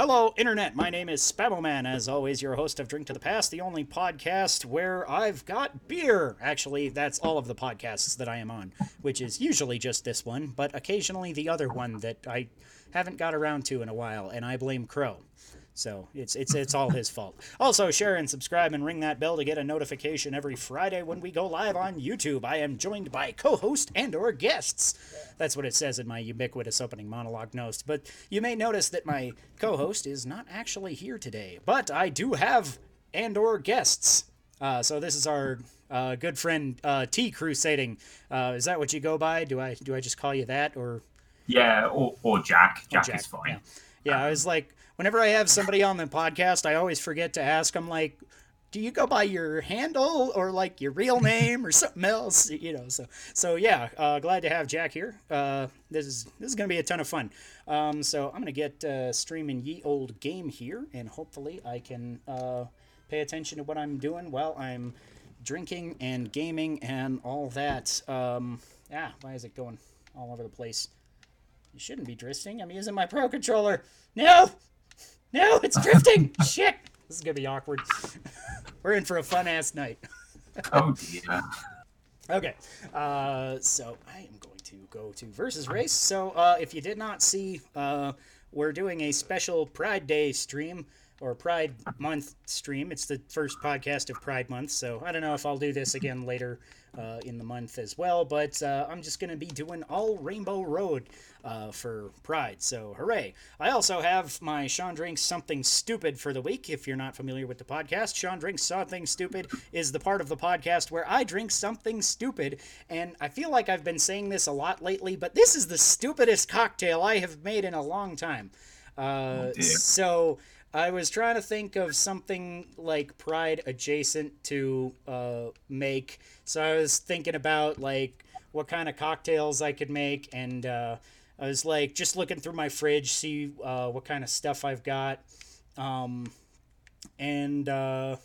Hello, Internet. My name is Spamoman. As always, your host of Drink to the Past, the only podcast where I've got beer. Actually, that's all of the podcasts that I am on, which is usually just this one, but occasionally the other one that I haven't got around to in a while, and I blame Crow. So it's it's it's all his fault. Also, share and subscribe and ring that bell to get a notification every Friday when we go live on YouTube. I am joined by co-host and or guests. That's what it says in my ubiquitous opening monologue notes. But you may notice that my co-host is not actually here today. But I do have and or guests. Uh, so this is our uh, good friend uh, TeaCrusading. Uh, is that what you go by? Do I do I just call you that or? Yeah, or, or Jack. Jack, Jack, is fine. Yeah. Yeah, I was like, whenever I have somebody on the podcast, I always forget to ask them, like, do you go by your handle or like your real name or something else? You know, so so yeah, uh, glad to have Jack here. Uh, this is this is gonna be a ton of fun. Um, so I'm gonna get uh, streaming ye old game here, and hopefully I can uh, pay attention to what I'm doing while I'm drinking and gaming and all that. Um, yeah, why is it going all over the place? You shouldn't be drifting. I'm using my pro controller. No, no, it's drifting. Shit, this is gonna be awkward. We're in for a fun ass night. Oh yeah. Okay, uh, so I am going to go to versus race. So uh, if you did not see, uh, we're doing a special Pride Day stream or Pride Month stream. It's the first podcast of Pride Month, so I don't know if I'll do this again later uh, in the month as well. But uh, I'm just going to be doing all Rainbow Road uh, for Pride. So hooray! I also have my Sean Drinks Something Stupid for the week. If you're not familiar with the podcast, Sean Drinks Something Stupid is the part of the podcast where I drink something stupid. And I feel like I've been saying this a lot lately, but this is the stupidest cocktail I have made in a long time. Uh, dear. so I was trying to think of something like Pride adjacent to uh, make. So I was thinking about like what kind of cocktails I could make, and uh, I was like just looking through my fridge, see uh, what kind of stuff I've got, um, and uh,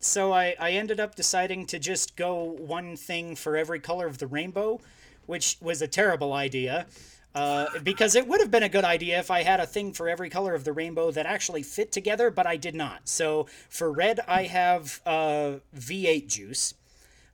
so I, I ended up deciding to just go one thing for every color of the rainbow, which was a terrible idea. Uh, because it would have been a good idea if I had a thing for every color of the rainbow that actually fit together, but I did not. So for red, I have uh, V8 juice.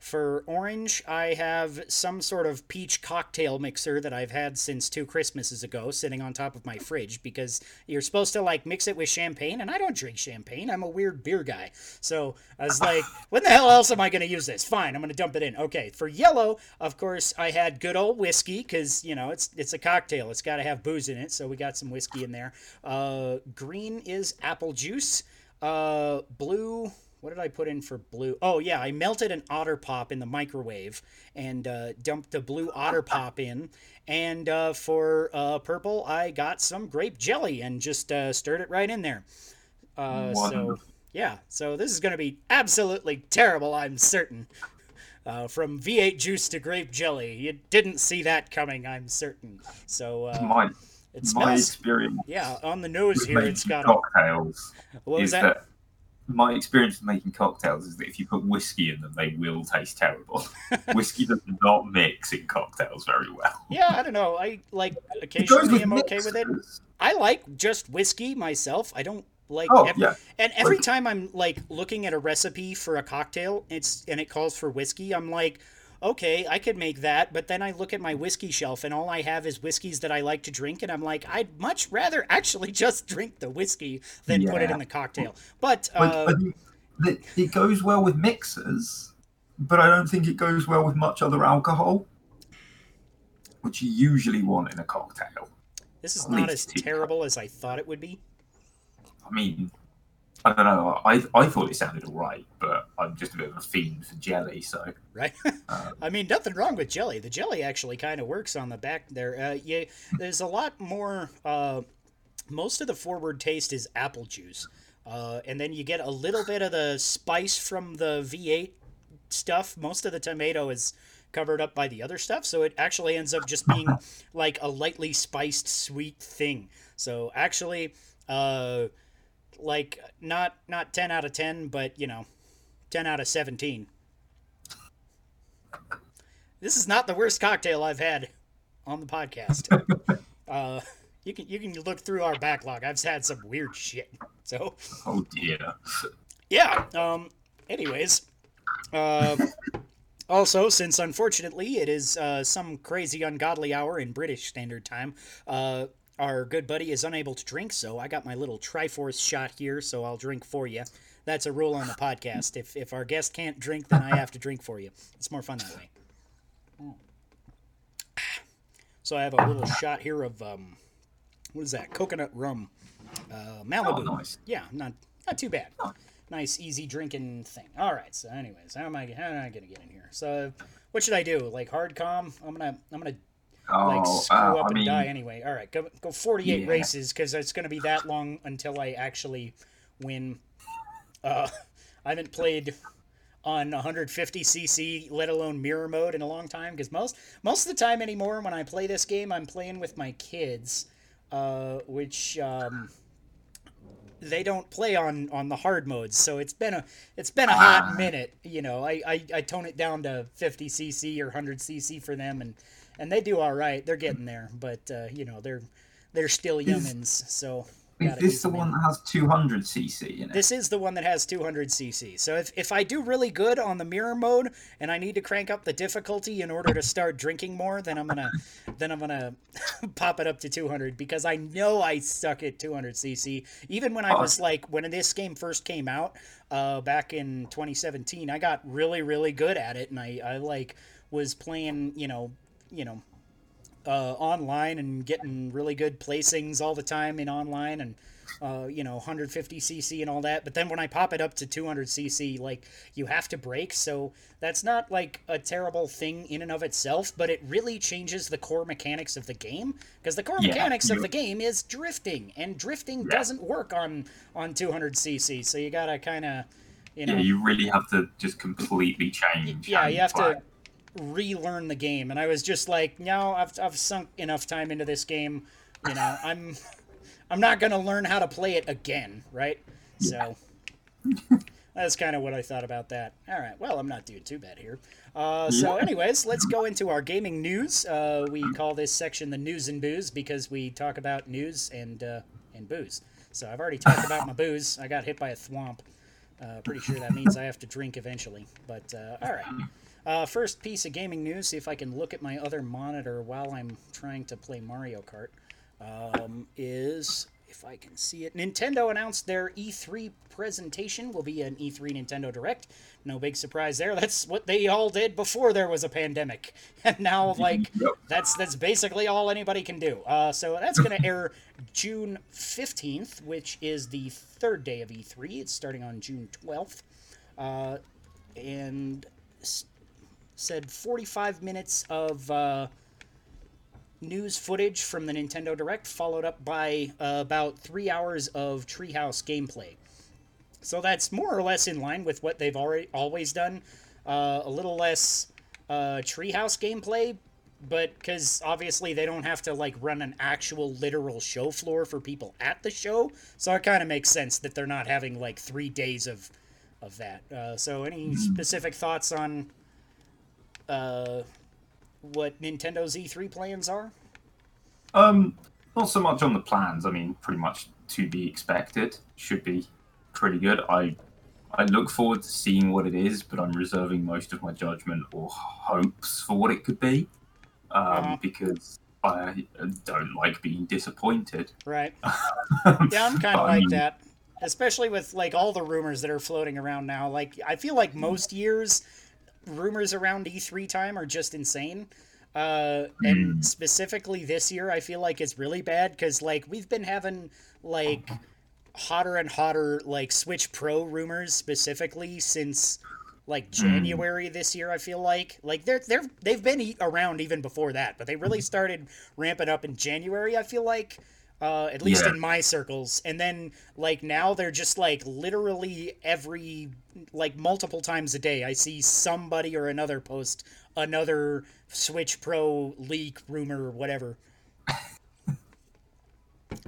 For orange, I have some sort of peach cocktail mixer that I've had since two Christmases ago, sitting on top of my fridge because you're supposed to like mix it with champagne, and I don't drink champagne. I'm a weird beer guy. So I was like, when the hell else am I going to use this? Fine, I'm going to dump it in. Okay, for yellow, of course, I had good old whiskey because you know it's it's a cocktail. It's got to have booze in it, so we got some whiskey in there. Uh, green is apple juice. Uh, blue what did I put in for blue? Oh yeah, I melted an otter pop in the microwave and uh, dumped the blue otter pop in. And uh, for uh, purple, I got some grape jelly and just uh, stirred it right in there. Uh, so yeah, so this is going to be absolutely terrible. I'm certain. Uh, from V8 juice to grape jelly, you didn't see that coming. I'm certain. So uh, My it my experience Yeah, on the nose here, it's got. A, cocktails what was is that? that? My experience with making cocktails is that if you put whiskey in them, they will taste terrible. whiskey does not mix in cocktails very well. Yeah, I don't know. I like occasionally I'm okay with it. I like just whiskey myself. I don't like Oh ev- yeah, and every Like- time I'm like looking at a recipe for a cocktail, it's and it calls for whiskey, I'm like, okay, I could make that, but then I look at my whiskey shelf and all I have is whiskeys that I like to drink and I'm like, I'd much rather actually just drink the whiskey than put it in the cocktail. But uh, I think that it goes well with mixers, but I don't think it goes well with much other alcohol, which you usually want in a cocktail. this is at not as terrible as I thought it would be. I mean, I don't know. I I thought it sounded all right, but I'm just a bit of a fiend for jelly, so right? uh, I mean, nothing wrong with jelly. The jelly actually kind of works on the back there. Uh, yeah, there's a lot more. Uh, most of the forward taste is apple juice, uh, and then you get a little bit of the spice from the V8 stuff. Most of the tomato is covered up by the other stuff, so it actually ends up just being like a lightly spiced sweet thing. So actually, uh, like not not ten out of ten, but you know, ten out of seventeen. This is not the worst cocktail I've had on the podcast. uh, You can you can look through our backlog. I've had some weird shit. So Oh dear. yeah. Um. Anyways, uh, also since unfortunately it is uh, some crazy ungodly hour in British Standard Time, uh, our good buddy is unable to drink. So I got my little Triforce shot here. So I'll drink for you. That's a rule on the podcast. If if our guest can't drink, then I have to drink for you. It's more fun that way. So I have a little shot here of um, what is that? Coconut rum, uh, Malibu. Oh, nice. Yeah, not not too bad. Nice, easy drinking thing. All right. So, anyways, how am I how am I gonna get in here? So, what should I do? Like hard com? I'm gonna I'm gonna like Oh, screw uh, up I and mean, die anyway. All right, go go 48 Yeah. races because it's gonna be that long until I actually win. Uh, I haven't played on 150cc, let alone mirror mode, in a long time. Because most most of the time anymore, when I play this game, I'm playing with my kids, uh, which um, they don't play on on the hard modes. So it's been a it's been a hot Ah. minute. You know, I, I I tone it down to 50cc or 100cc for them, and and they do all right. They're getting there, but uh, you know they're they're still youngins. So is this the in. one that has 200cc in it? This is the one that has 200cc. So if, if I do really good on the mirror mode and I need to crank up the difficulty in order to start drinking more, then I'm gonna then I'm gonna pop it up to 200 because I know I suck at 200cc. Even when I Oh. was like when this game first came out uh, back in 2017, I got really really good at it, and I I like was playing you know you know uh, online and getting really good placings all the time in online and uh, you know 150cc and all that. But then when i pop it up to 200cc like you have to brake so that's not like a terrible thing in and of itself but it really changes the core mechanics of the game. Because the core Yeah, mechanics of the game is drifting and drifting Yeah. doesn't work on on 200cc so you gotta kind of you know. yeah, you really have to just completely change. yeah, you have to relearn the game. And I was just like, no, I've, I've sunk enough time into this game. You know, I'm I'm not gonna learn how to play it again, right? So that's kind of what I thought about that. All right, well, I'm not doing too bad here. Uh, so, anyways, let's go into our gaming news. Uh, we call this section the news and booze because we talk about news and uh, and booze. So I've already talked about my booze. I got hit by a thwomp. Uh, pretty sure that means I have to drink eventually. But uh, all right. Uh, first piece of gaming news. See if I can look at my other monitor while I'm trying to play Mario Kart. Um, is if I can see it. Nintendo announced their E3 presentation will be an E3 Nintendo Direct. No big surprise there. That's what they all did before there was a pandemic, and now like that's that's basically all anybody can do. Uh, so that's going to air June 15th, which is the third day of E3. It's starting on June 12th. Uh, and said 45 minutes of uh, news footage from the Nintendo Direct, followed up by uh, about three hours of Treehouse gameplay. So that's more or less in line with what they've already always done. Uh, a little less uh, Treehouse gameplay, but because obviously they don't have to like run an actual literal show floor for people at the show, so it kind of makes sense that they're not having like three days of of that. Uh, so, any specific thoughts on uh, what Nintendo's E3 plans are? Um, not so much on the plans. I mean, pretty much to be expected. Should be pretty good. I I look forward to seeing what it is, but I'm reserving most of my judgment or hopes for what it could be, um, Uh-huh. because I don't like being disappointed. Right. Yeah, I'm kind of like that. Especially with like all the rumors that are floating around now. Like I feel like most years rumors around E3 time are just insane. Uh, and Mm. specifically this year, I feel like it's really bad because like we've been having like hotter and hotter like Switch Pro rumors specifically since like January this year. I feel like like they're they're they've been e- around even before that, but they really started ramping up in January. I feel like. Uh, at least Yeah. in my circles, and then like now they're just like literally every like multiple times a day. I see somebody or another post another Switch Pro leak rumor or whatever.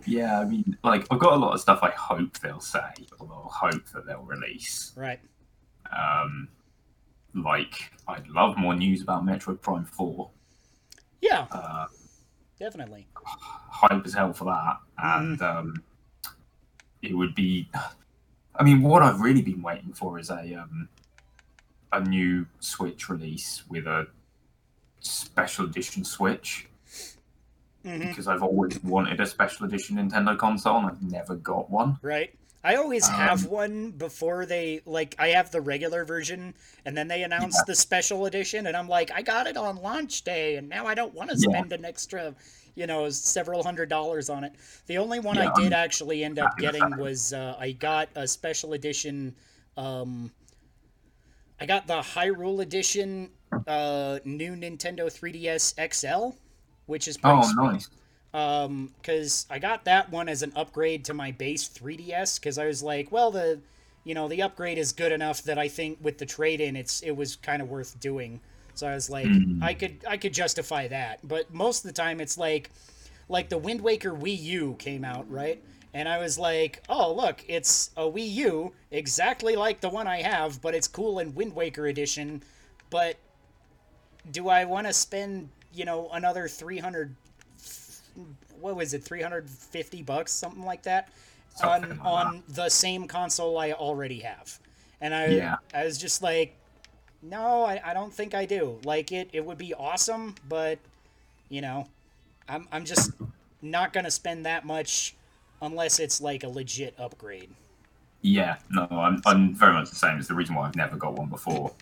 Yeah, I mean, like I've got a lot of stuff I hope they'll say, or hope that they'll release. Right. Um, like I'd love more news about Metroid Prime Four. Yeah. Uh, definitely. hype as hell for that, and um, it would be. I mean, what I've really been waiting for is a um, a new Switch release with a special edition Switch hmm because I've always wanted a special edition Nintendo console and I've never got one. Right. I always have Um, one before they like I have the regular version and then they announce Yeah. the special edition and I'm like I got it on launch day and now I don't want to Yeah. spend an extra you know several hundred dollars on it. The only one Yeah, I did actually end up getting was uh, I got a special edition um I got the Hyrule edition uh new Nintendo 3DS XL which is pretty Oh, sweet nice. Um because i got that one as an upgrade to my base 3ds because i was like well the you know the upgrade is good enough that i think with the trade in it's it was kind of worth doing. So i was like Mhm. i could i could justify that. But most of the time it's like like the wind waker wii u came out right? And i was like oh look it's a wii u exactly like the one i have but it's cool in wind waker edition. But do i want to spend you know another 300 what was it 350 bucks something like that on on the same console i already have and i Yeah. i was just like no I, I don't think i do like it it would be awesome but you know i'm i'm just not gonna spend that much unless it's like a legit upgrade Yeah, no, I'm, I'm very much the same. It's the reason why I've never got one before.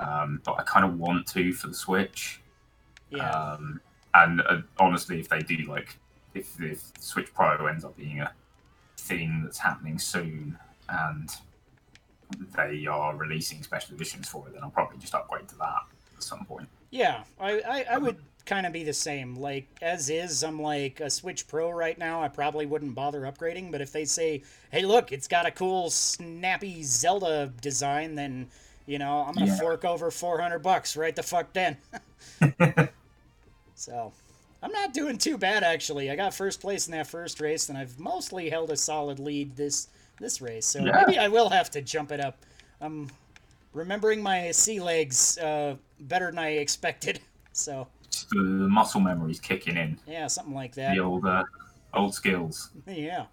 Um, but I kind of want to for the Switch. yeah Um, and uh, honestly, if they do, like, if the Switch Pro ends up being a thing that's happening soon and they are releasing special editions for it, then I'll probably just upgrade to that at some point. Yeah, I, I, I would kind of be the same. Like, as is, I'm like a Switch Pro right now. I probably wouldn't bother upgrading, but if they say, hey, look, it's got a cool, snappy Zelda design, then, you know, I'm going to Yeah. fork over 400 bucks right the fuck then. so, I'm not doing too bad, actually. I got first place in that first race, and I've mostly held a solid lead this this race. So Yeah. maybe I will have to jump it up. I'm remembering my sea legs uh, better than I expected. So, the muscle memory's kicking in. yeah, something like that. The old, uh, old skills. Yeah.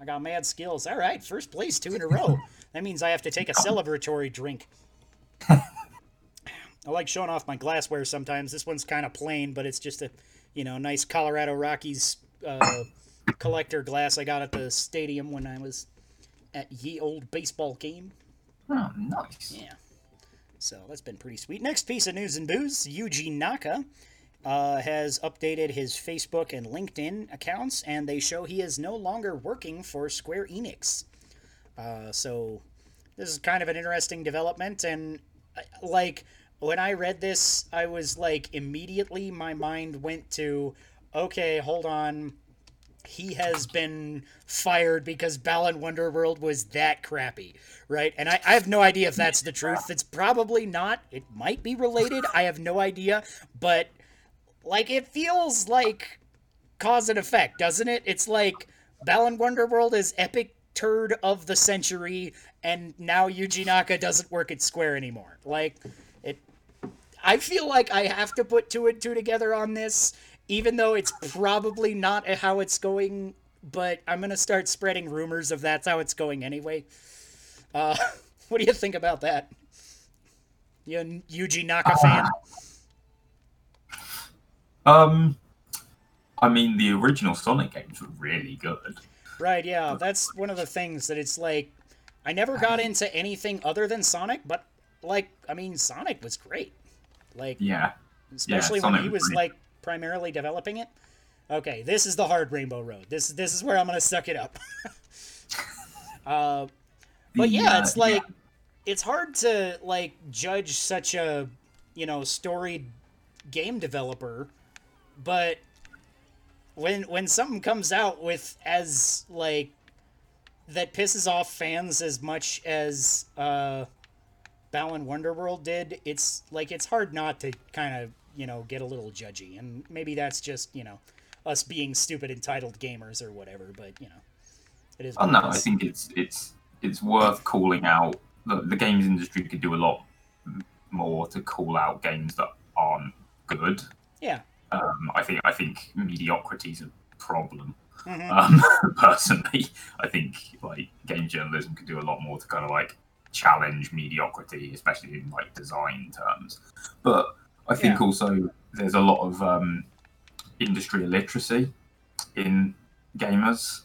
I got mad skills. All right, first place, two in a row. That means I have to take a celebratory drink. I like showing off my glassware sometimes. This one's kind of plain, but it's just a, you know, nice Colorado Rockies uh, collector glass I got at the stadium when I was at ye old baseball game. Oh, nice. Yeah. So that's been pretty sweet. Next piece of news and booze Yuji Naka uh, has updated his Facebook and LinkedIn accounts, and they show he is no longer working for Square Enix. Uh, so this is kind of an interesting development, and uh, like when I read this, I was like immediately my mind went to, okay, hold on. He has been fired because Balan Wonderworld was that crappy, right? And I, I have no idea if that's the truth. It's probably not. It might be related. I have no idea. But, like, it feels like cause and effect, doesn't it? It's like Balan Wonderworld is epic turd of the century, and now Yuji Naka doesn't work at Square anymore. Like. I feel like I have to put two and two together on this, even though it's probably not how it's going. But I'm gonna start spreading rumors of that's how it's going anyway. Uh, what do you think about that? You Yuji Naka fan? Um, I mean, the original Sonic games were really good. Right, yeah. That's one of the things that it's like I never got into anything other than Sonic, but like I mean Sonic was great. Like Yeah. especially Sonic when he was great. like primarily developing it. Okay, this is the hard Rainbow Road. This this is where I'm gonna suck it up. uh, but yeah, uh, it's like it's hard to like judge such a you know storied game developer, but when when something comes out with as like that pisses off fans as much as uh Balan Wonderworld did, it's like it's hard not to kind of you know get a little judgy, and maybe that's just you know us being stupid entitled gamers or whatever. But you know, it is. Oh no, I think it's it's it's worth calling out. The, the games industry could do a lot more to call out games that aren't good. Yeah, Um, I think I think mediocrity is a problem. Mhm. Um, personally, I think like game journalism could do a lot more to kind of like challenge mediocrity, especially in like design terms. But I think Yeah. also there's a lot of um, industry illiteracy in gamers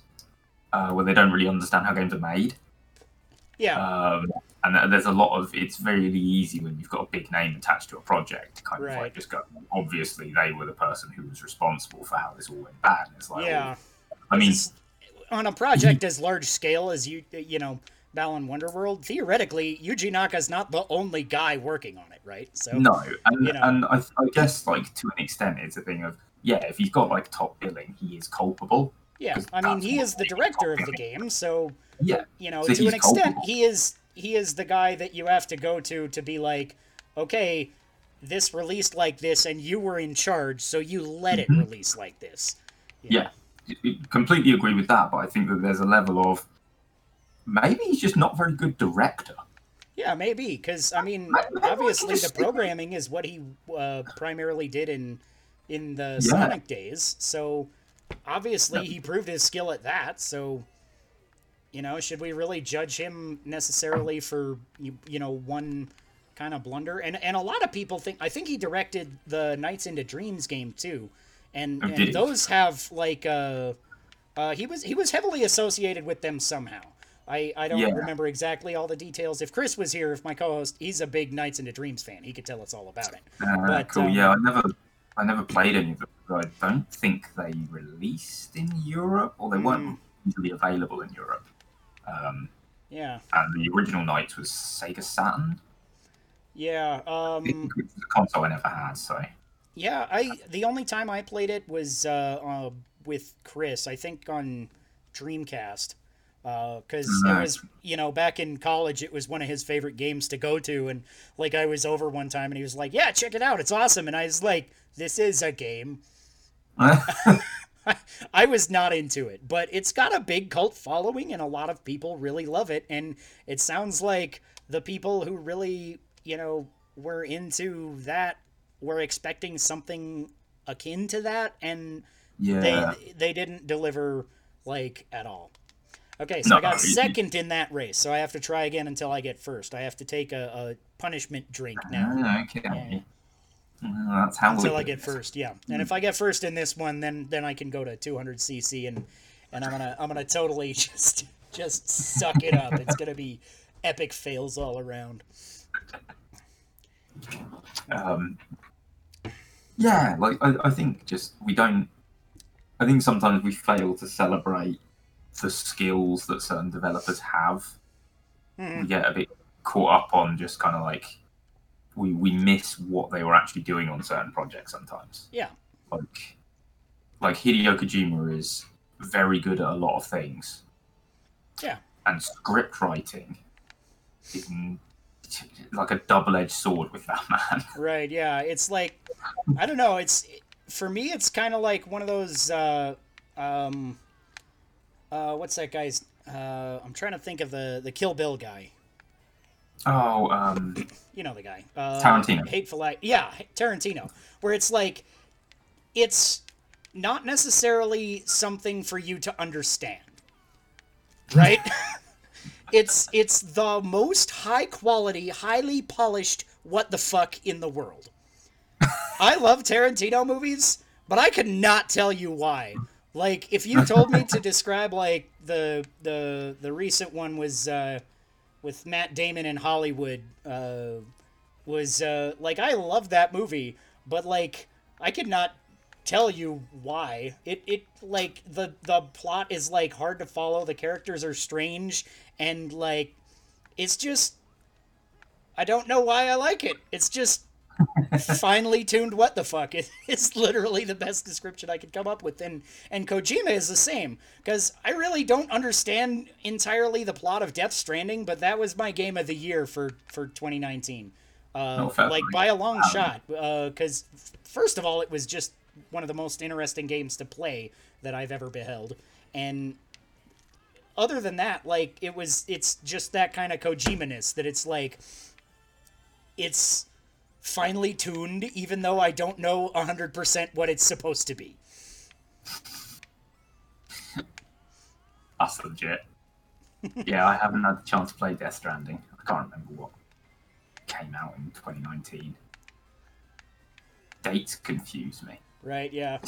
uh, where they don't really understand how games are made. yeah, Um, and there's a lot of it's very easy when you've got a big name attached to a project to kind of like just go. Obviously, they were the person who was responsible for how this all went bad. And it's like, yeah. well, I mean, on a project as large scale as you you know Balan Wonderworld, theoretically, Yuji Naka's not the only guy working on it, right? So no, and you know. and I, I guess like to an extent, it's a thing of yeah, if he's got like top billing, he is culpable. Yeah, I mean, he is the director of the game, so Yeah, you know, So to an extent, culpable. he is he is the guy that you have to go to to be like, okay, this released like this, and you were in charge, so you let it Mhm. release like this. yeah, completely agree with that. But I think that there's a level of maybe he's just not very good director. Yeah, maybe because I mean, I- I obviously the programming is what he uh, primarily did in in the Yeah. Sonic days. So obviously he proved his skill at that. So you know, should we really judge him necessarily for you, you know one kind of blunder? And and a lot of people think I think he directed the Nights into Dreams game too, and Oh, and those have like uh, uh he was he was heavily associated with them somehow. I, I don't Yeah. remember exactly all the details. If Chris was here, if my co-host, he's a big Nights into Dreams fan. He could tell us all about it. Uh, But, cool. um, yeah, I never, I never played any of them. but I don't think they released in Europe, or they Hmm. weren't easily available in Europe. Um, Yeah, and the original Nights was Sega Saturn, yeah. Um, which was a console I never had. So Yeah, I the only time I played it was uh, uh, with Chris. I think on Dreamcast, Uh, because it was you know back in college. It was one of his favorite games to go to, and like I was over one time, and he was like, "Yeah, check it out, it's awesome." And I was like, "This is a game." I was not into it, but it's got a big cult following, and a lot of people really love it. And it sounds like the people who really, you know, were into that were expecting something akin to that, and yeah, they they didn't deliver like at all. Okay, so I got second in that race, so I have to try again until I get first. I have to take a, a punishment drink now Ah, okay. Well, that's how until I get first. Yeah, and if I get first in this one, then then I can go to 200 cc and and I'm gonna I'm gonna totally just just suck it up. It's gonna be epic fails all around. Um, yeah, like I, I think just we don't. I think sometimes we fail to celebrate the skills that certain developers have. Mhm. We get a bit caught up on just kind of like we we miss what they were actually doing on certain projects sometimes. Yeah, Like like Hideo Kojima is very good at a lot of things, yeah, and script writing is like a double-edged sword with that man. right. Yeah, it's like I don't know. It's for me. It's kind of like one of those. Uh, um, uh, what's that guy's? Uh, I'm trying to think of the the Kill Bill guy. Oh, um, you know the guy. Uh, Tarantino. Hateful Eight. Yeah, Tarantino. Where it's like, it's not necessarily something for you to understand, right? it's it's the most high quality, highly polished what the fuck in the world. I love Tarantino movies, but I could not tell you why. Like, if you told me to describe like the the the recent one was uh, with Matt Damon in Hollywood uh, was uh, like I love that movie, but like I could not tell you why. It it like the the plot is like hard to follow. The characters are strange and like it's just I don't know why I like it. It's just finely tuned what the fuck it is literally the best description i could come up with. And and kojima is the same because i really don't understand entirely the plot of death stranding but that was my game of the year for for 2019 uh, fair like by a long shot because first of all it was just one of the most interesting games to play that i've ever beheld. And other than that like it was it's just that kind of kojima-ness that it's like it's finely tuned, even though I don't know 100% what it's supposed to be. That's legit. yeah, I haven't had the chance to play Death Stranding. I can't remember what came out in 2019. Dates confuse me. Right, yeah.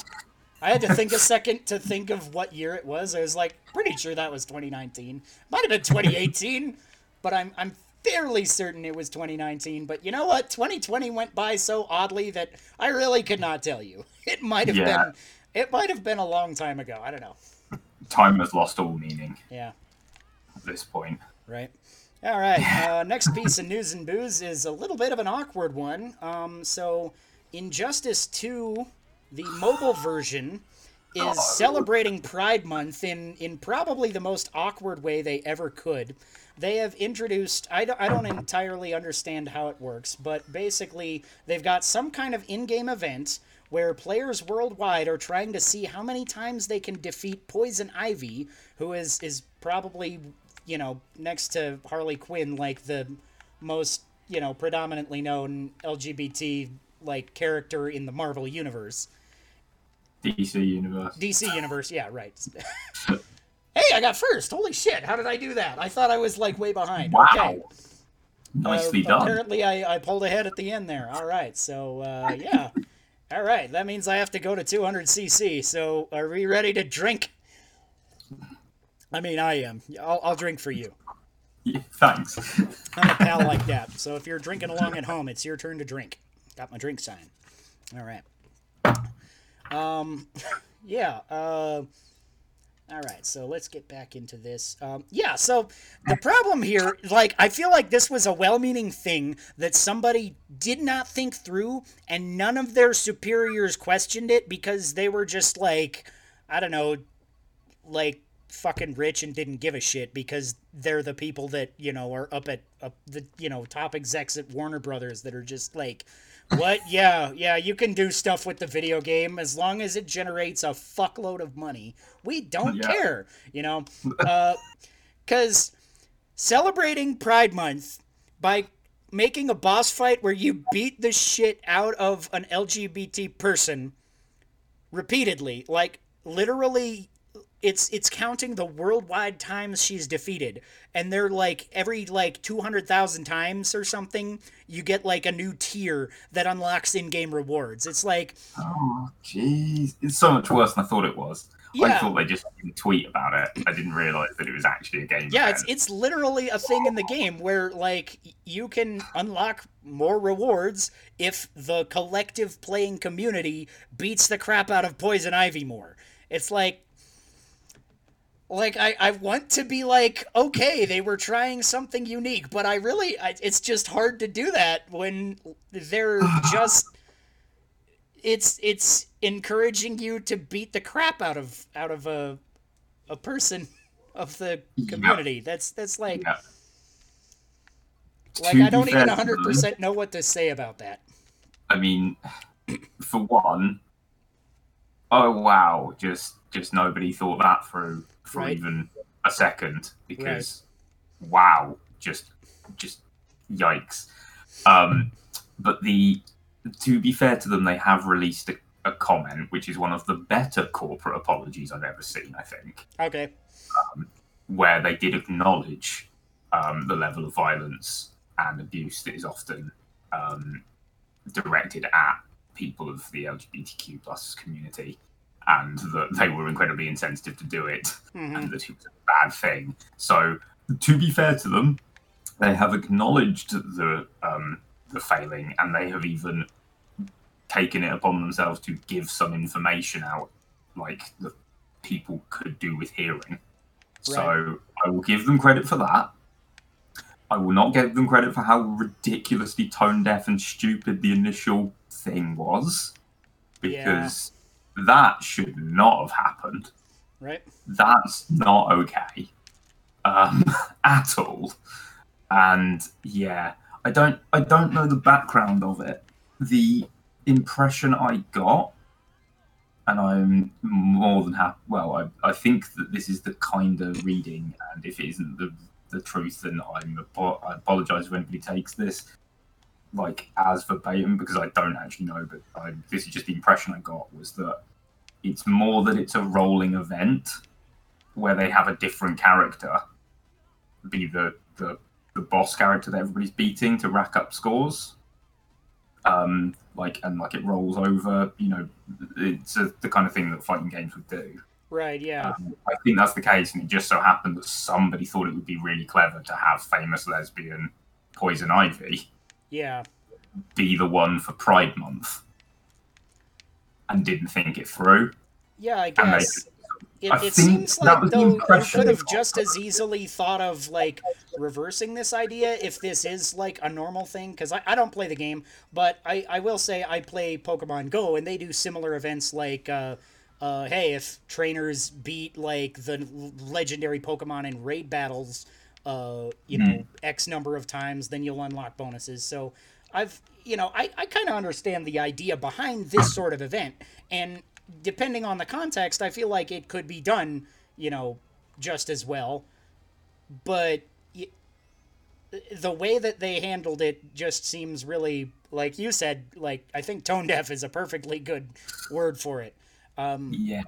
I had to think a second to think of what year it was. I was like, pretty sure that was 2019. Might have been 2018, but I'm I'm fairly certain it was 2019. But you know what? 2020 went by so oddly that I really could not tell you. It might have Yeah. been it might have been a long time ago. I don't know. Time has lost all meaning Yeah. at this point. Right. All right. Uh, next piece of news and booze is a little bit of an awkward one. Um, so, Injustice 2, the mobile version, is celebrating Pride Month in, in probably the most awkward way they ever could. They have introduced, I don't, I don't entirely understand how it works, but basically, they've got some kind of in game event where players worldwide are trying to see how many times they can defeat Poison Ivy, who is, is probably, you know, next to Harley Quinn, like the most, you know, predominantly known LGBT like character in the Marvel universe. DC Universe. DC universe, yeah, right. hey, I got first. Holy shit! How did I do that? I thought I was like way behind. Wow. Okay. Nicely Uh, done. Apparently, I, I pulled ahead at the end there. All right, so uh, yeah. All right, that means I have to go to 200 cc. So are we ready to drink? I mean, I am. I'll, I'll drink for you. Yeah, thanks. I'm a pal like that. So if you're drinking along at home, it's your turn to drink. Got my drink sign. All right. Um, yeah. Uh, all right. So let's get back into this. Um, yeah. So the problem here, like, I feel like this was a well-meaning thing that somebody did not think through, and none of their superiors questioned it because they were just like, I don't know, like fucking rich and didn't give a shit because they're the people that you know are up at up the you know top execs at Warner Brothers that are just like what? Yeah yeah you can do stuff with the video game as long as it generates a fuckload of money. We don't Yeah. care you know? Uh cuz celebrating pride month by making a boss fight where you beat the shit out of an LGBT person repeatedly like literally it's it's counting the worldwide times she's defeated and they're like every like 200,000 times or something you get like a new tier that unlocks in-game rewards it's like Oh, jeez. It's so much worse than I thought it was. I thought they just tweet about it. I didn't realize that it was actually a game. yeah it's it's literally a thing in the game where like you can unlock more rewards if the collective playing community beats the crap out of poison ivy more it's like like I, I want to be like okay they were trying something unique but i really I, it's just hard to do that when they're just it's it's encouraging you to beat the crap out of out of a a person of the community. That's that's like Yeah. like To i don't even fair to them, 100% know what to say about that. I mean, for one, oh wow, just just nobody thought that through for Right. even a second because wow, just just yikes. Um, but the to be fair to them, they have released a, a comment, which is one of the better corporate apologies I've ever seen. I think okay where they did acknowledge um, the level of violence and abuse that is often um, directed at people of the LGBTQ plus community, and that they were incredibly insensitive to do it, Mhm. and that it was a bad thing. So, to be fair to them, they have acknowledged the um, the failing, and they have even taken it upon themselves to give some information out, like that people could do with hearing. So I will give them credit for that. I will not give them credit for how ridiculously tone deaf and stupid the initial thing was, because that should not have happened. right That's not okay um, at all. And yeah, I don't, I don't know the background of it. The impression I got, and I'm more than happy. Well, I, I think that this is the kind of reading, and if it isn't the the truth, then I'm I apologize if anybody takes this. Like as verbatim because I don't actually know, but I, this is just the impression I got was that it's more that it's a rolling event where they have a different character be the the, the boss character that everybody's beating to rack up scores. Um, like and like it rolls over, you know, it's a, the kind of thing that fighting games would do. Right. Yeah. Um, I think that's the case, and it just so happened that somebody thought it would be really clever to have famous lesbian Poison Ivy yeah. be the one for Pride Month, and didn't think it through. Yeah. I they- guess. It, I it seems like though you could have just as easily thought of like reversing this idea if this is like a normal thing because I, I don't play the game but I, I will say I play Pokemon Go and they do similar events like uh, uh, hey if trainers beat like the legendary Pokemon in raid battles uh, you know X number of times then you'll unlock bonuses. So I've you know I, I kind of understand the idea behind this sort of event. And depending on the context I feel like it could be done you know just as well. But y- the way that they handled it just seems really like you said like I think tone deaf is a perfectly good word for it. Um, Yeah,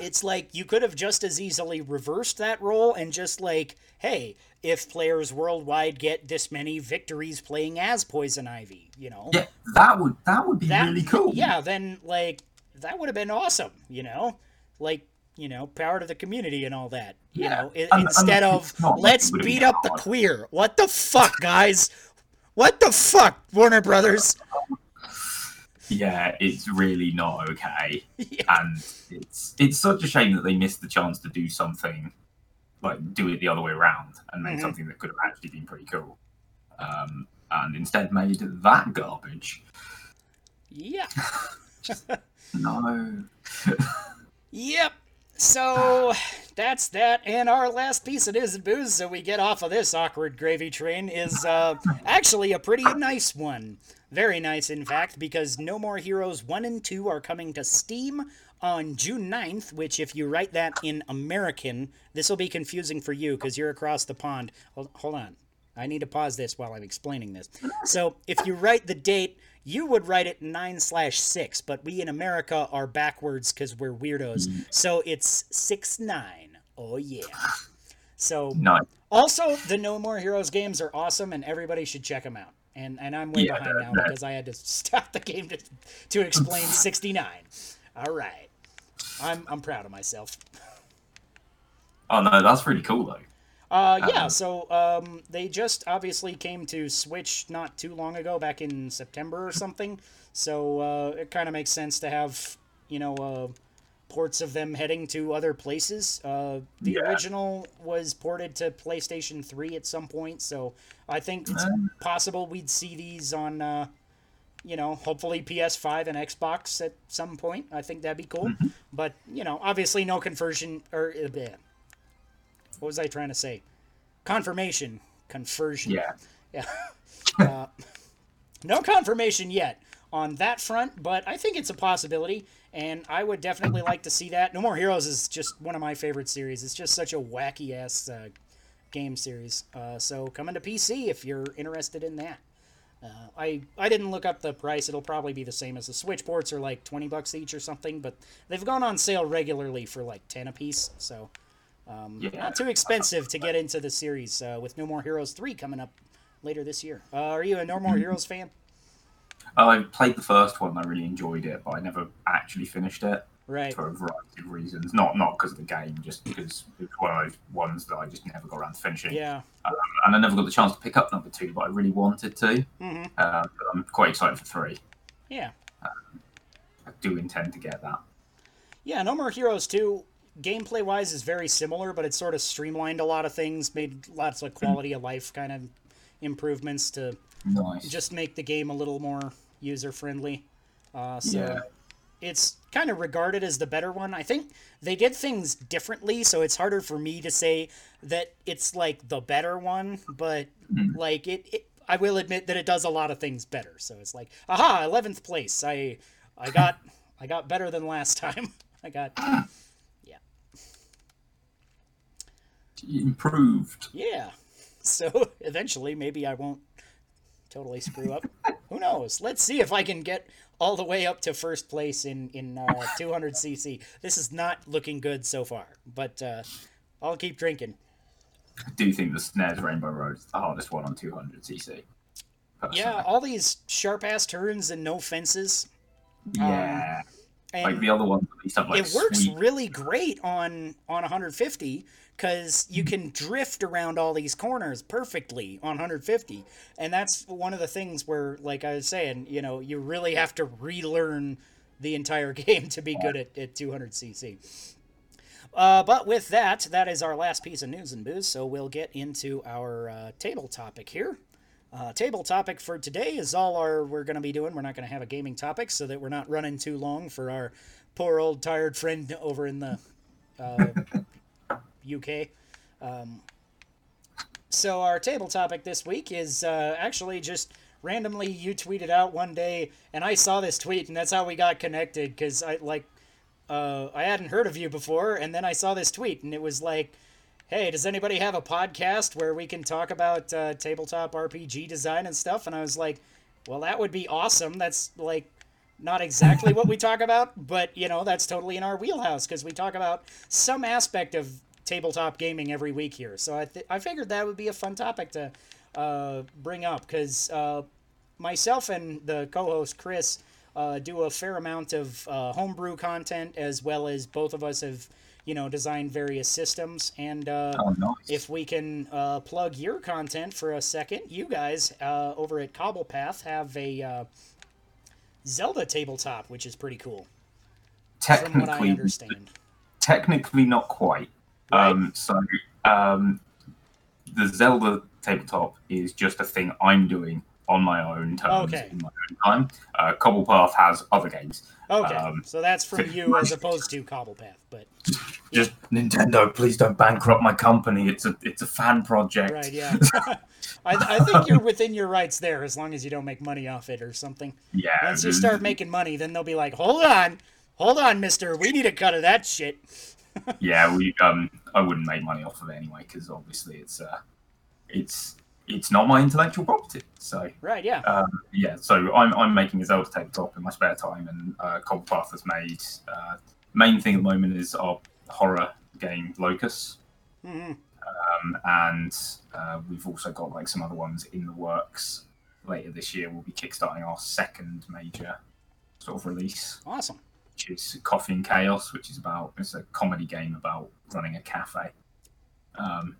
it's like you could have just as easily reversed that role and just like, hey, if players worldwide get this many victories playing as Poison Ivy, you know, yeah, that would that would be that really cool. Yeah, then like that would have been awesome, you know, like you know, power to the community and all that. You Yeah, know, i- and- and instead of not let's beat up the queer. What the fuck, guys? What the fuck, Warner Brothers? yeah, it's really not okay, Yeah. and it's it's such a shame that they missed the chance to do something like do it the other way around and make Mhm. something that could have actually been pretty cool, um, and instead made that garbage. yeah. No, Yep. So that's that. And our last piece of news and booze, so we get off of this awkward gravy train, is uh, actually a pretty nice one. Very nice, in fact, because No More Heroes 1 and 2 are coming to Steam on June 9th, which, if you write that in American, this will be confusing for you because you're across the pond. Hold, hold on. I need to pause this while I'm explaining this. So, if you write the date, you would write it 9 slash 6, but we in America are backwards because we're weirdos. So, it's 6 9. Oh, yeah. So, no, also, the No More Heroes games are awesome, and everybody should check them out. And and I'm way Yeah, behind they're- now they're- because I had to stop the game to, to explain 69. All right, I'm I'm proud of myself. oh no, that's pretty cool though. Uh, yeah, so um, they just obviously came to Switch not too long ago, back in September or something. So uh, it kind of makes sense to have you know uh, ports of them heading to other places. Uh, the Yeah. original was ported to PlayStation Three at some point, so I think it's Um. possible we'd see these on. You know, hopefully PS5 and Xbox at some point. I think that'd be cool. Mm-hmm. But you know, obviously no conversion or uh, what was I trying to say? Confirmation, conversion. Yeah, Yeah. uh, no confirmation yet on that front, but I think it's a possibility, and I would definitely like to see that. No More Heroes is just one of my favorite series. It's just such a wacky ass uh, game series. Uh, so coming to PC if you're interested in that. Uh, I I didn't look up the price. It'll probably be the same as the Switch ports, are like twenty bucks each or something. But they've gone on sale regularly for like ten a piece. So um, Yeah. not too expensive to get into the series. Uh, with No More Heroes three coming up later this year. Uh, are you a No More Heroes fan? I played the first one. I really enjoyed it, but I never actually finished it. Right. for a variety of reasons. Not not because of the game, just because it was one of those ones that I just never got around to finishing. Yeah. And I never got the chance to pick up number two, but I really wanted to. hmm Uh, but I'm quite excited for three. Yeah. I do intend to get that. Yeah. No More Heroes two. Gameplay wise is very similar, but it sort of streamlined a lot of things, made lots of quality of life kind of improvements to Nice. just make the game a little more user friendly. Uh, so Yeah. It's kind of regarded as the better one. I think they did things differently, so it's harder for me to say that it's like the better one, but Mhm. like it, it I will admit that it does a lot of things better. So it's like, aha, eleventh place. I I got I got better than last time. I got yeah. Improved. yeah. So eventually maybe I won't totally screw up. who knows? Let's see if I can get all the way up to first place in in uh, 200cc. This is not looking good so far, but uh, I'll keep drinking. I do think the SNES Rainbow Road is the hardest one on 200cc. Yeah, all these sharp ass turns and no fences. Yeah. And like the other ones at least have like it works sweet really great on on 150 because you can drift around all these corners perfectly on 150 and that's one of the things where like i was saying you know you really have to relearn the entire game to be good at, at 200cc uh, but with that that is our last piece of news and booze. So we'll get into our uh, table topic here. Uh, table topic for today is all our we're going to be doing. We're not going to have a gaming topic so that we're not running too long for our poor old tired friend over in the uh, UK. Um, so our table topic this week is uh, actually just randomly you tweeted out one day, and I saw this tweet, and that's how we got connected because I like uh, I hadn't heard of you before, and then I saw this tweet, and it was like hey, does anybody have a podcast where we can talk about uh, tabletop RPG design and stuff? And I was like, well, that would be awesome. That's like not exactly what we talk about, but you know, that's totally in our wheelhouse because we talk about some aspect of tabletop gaming every week here. So I, th- I figured that would be a fun topic to uh, bring up because uh, myself and the co-host Chris uh, do a fair amount of uh, homebrew content as well as both of us have you know, design various systems. And uh, Oh, nice. if we can uh, plug your content for a second, you guys uh, over at Cobblepath have a uh, Zelda tabletop, which is pretty cool, from what I technically, understand. technically not quite. Right. Um, so um, the Zelda tabletop is just a thing I'm doing on my own terms Okay. in my own time. Uh, Cobblepath has other games. Okay, um, so that's from you as opposed to Cobblepath, but Just Nintendo, please don't bankrupt my company. It's a it's a fan project. right, yeah. I, I think you're within your rights there as long as you don't make money off it or something. Yeah. Once you start making money, then they'll be like, "Hold on, hold on, Mister, we need a cut of that shit." Yeah, we um I wouldn't make money off of it anyway because obviously it's uh it's it's not my intellectual property. So Right? Yeah. um, yeah, so I'm I'm making a Zelda tabletop in my spare time, and uh, Cobblepath has made uh, main thing at the moment is our horror game Locus, hmm um, and uh, we've also got like some other ones in the works. Later this year, we'll be kickstarting our second major sort of release Awesome. Which is Coffee and Chaos, which is about it's a comedy game about running a cafe. Um,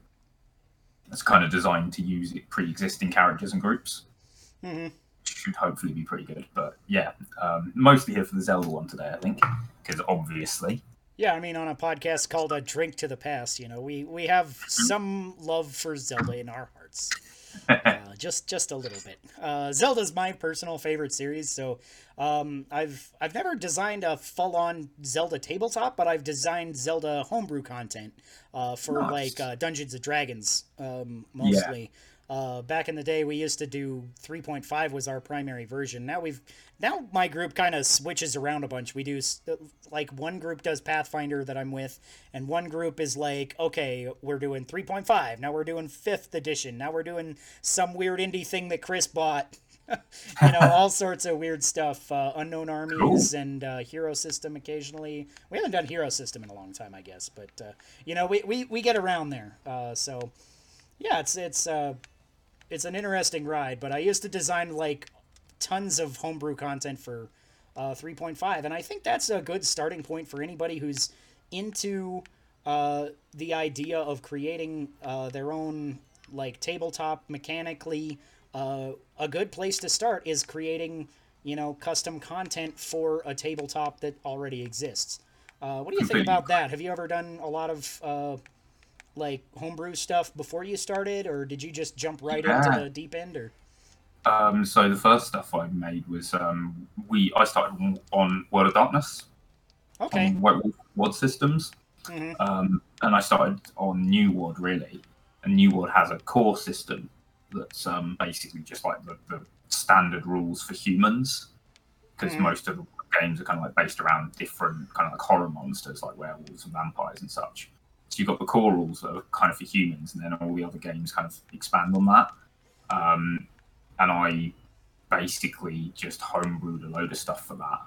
it's kind of designed to use pre-existing characters and groups. hmm Should hopefully be pretty good. But yeah, um, mostly here for the Zelda one today, I think, because obviously, Yeah, I mean, on a podcast called "A Drink to the Past," you know, we we have some love for Zelda in our hearts, uh, just just a little bit. Uh, Zelda's my personal favorite series, so um, I've I've never designed a full-on Zelda tabletop, but I've designed Zelda homebrew content uh, for Nice. like uh, Dungeons and Dragons um, mostly. Uh, back in the day, we used to do 3.5 was our primary version. Now we've now my group kind of switches around a bunch. We do like one group does Pathfinder that I'm with, and one group is like, okay, we're doing 3.5. Now we're doing fifth edition. Now we're doing some weird indie thing that Chris bought. you know, all sorts of weird stuff. Uh, unknown armies and uh, hero system occasionally. We haven't done hero system in a long time, I guess, but uh, you know, we, we, we get around there. Uh, so yeah, it's it's uh, it's an interesting ride. But I used to design like tons of homebrew content for uh, 3.5, and I think that's a good starting point for anybody who's into uh, the idea of creating uh, their own like tabletop mechanically. Uh, a good place to start is creating you know custom content for a tabletop that already exists. Uh, what do you think about that? Have you ever done a lot of uh, like homebrew stuff before you started, or did you just jump right Yeah. into the deep end? Or um, so the first stuff I made was um, we I started on World of Darkness okay, on White Wolf Ward systems. hmm um, and I started on New World really. And New World has a core system that's um, basically just like the, the standard rules for humans, because Mhm. most of the games are kind of like based around different kind of like horror monsters like werewolves and vampires and such. So you've got the core rules that are kind of for humans, and then all the other games kind of expand on that. Um, and I basically just homebrewed a load of stuff for that.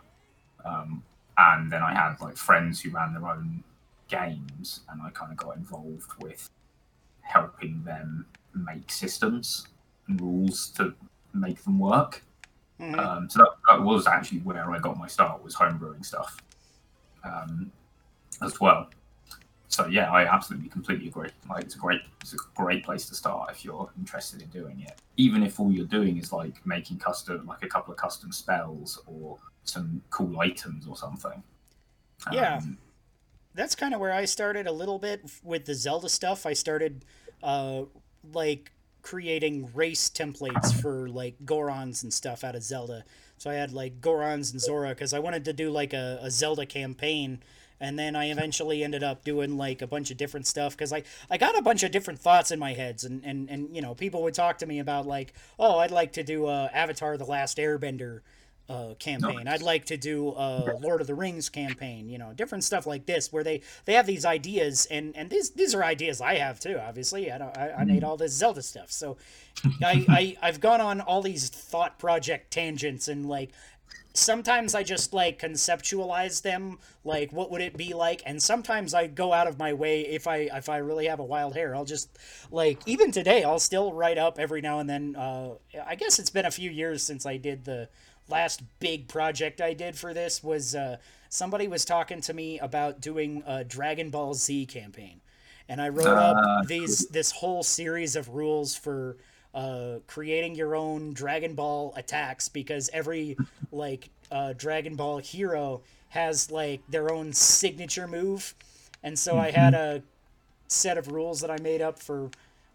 Um, and then I had like friends who ran their own games, and I kind of got involved with helping them make systems and rules to make them work. Mhm. Um, so that, that was actually where I got my start was homebrewing stuff um, as well. So yeah, I absolutely completely agree. Like it's a great it's a great place to start if you're interested in doing it. Even if all you're doing is like making custom like a couple of custom spells or some cool items or something. Yeah. Um, that's kind of where I started a little bit with the Zelda stuff. I started uh, like creating race templates for like Gorons and stuff out of Zelda. So I had like Gorons and Zora because I wanted to do like a, a Zelda campaign. And then I eventually ended up doing like a bunch of different stuff because I, I got a bunch of different thoughts in my heads and, and, and you know people would talk to me about like oh I'd like to do uh, Avatar: The Last Airbender uh, campaign. I'd like to do a Lord of the Rings campaign. You know, different stuff like this where they they have these ideas, and and these these are ideas I have too. Obviously, I don't, I, I made all this Zelda stuff, so I, I I've gone on all these thought project tangents and like. Sometimes I just like conceptualize them, like what would it be like, and sometimes I go out of my way if I if I really have a wild hair. I'll just like even today I'll still write up every now and then. Uh, I guess it's been a few years since I did the last big project I did for this was uh, somebody was talking to me about doing a Dragon Ball Z campaign, and I wrote Ah, up these this whole series of rules for uh, creating your own Dragon Ball attacks because every like uh, Dragon Ball hero has like their own signature move, and so I had a set of rules that I made up for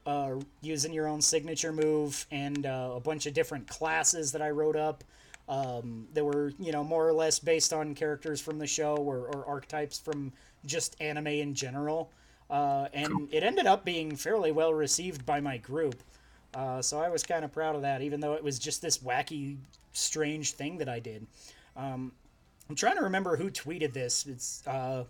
uh, using your own signature move and uh, a bunch of different classes that I wrote up. Um, that were, you know, more or less based on characters from the show or, or archetypes from just anime in general. Uh, and it ended up being fairly well received by my group. Uh, so I was kind of proud of that, even though it was just this wacky, strange thing that I did. Um, I'm trying to remember who tweeted this. It's, uh,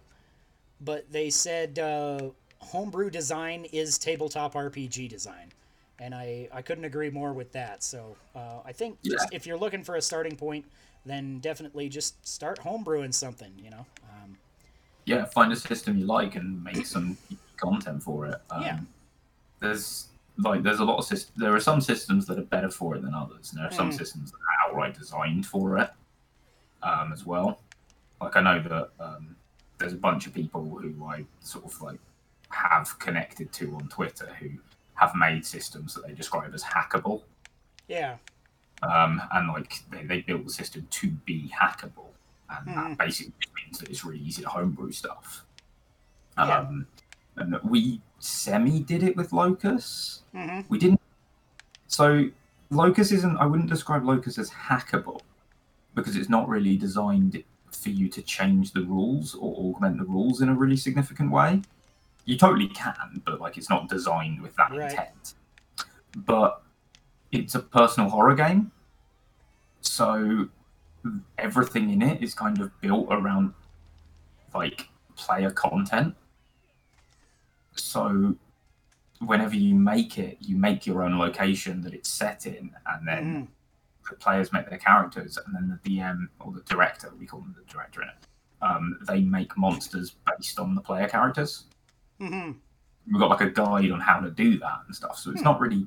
but they said uh, homebrew design is tabletop RPG design, and I I couldn't agree more with that. So uh, I think just if you're looking for a starting point, then definitely just start homebrewing something. You know. Um, yeah, find a system you like and make some content for it. Um, Yeah. There's like there's a lot of systems. There are some systems that are better for it than others, and there are some Mm. systems that are outright designed for it um, as well. Like I know that um, there's a bunch of people who I sort of like have connected to on Twitter who have made systems that they describe as hackable, yeah. um, and like they, they built the system to be hackable, and Mhm. that basically means that it's really easy to homebrew stuff. Yeah. And we semi did it with Locus. hmm We didn't. So Locus isn't. I wouldn't describe Locus as hackable because it's not really designed for you to change the rules or augment the rules in a really significant way. You totally can, but like it's not designed with that Right. intent. But it's a personal horror game, so everything in it is kind of built around like player content. So whenever you make it, you make your own location that it's set in, and then hmm the players make their characters, and then the DM or the director, we call them the director in it, um, they make monsters based on the player characters. Mm-hmm. We've got like a guide on how to do that and stuff. So it's not really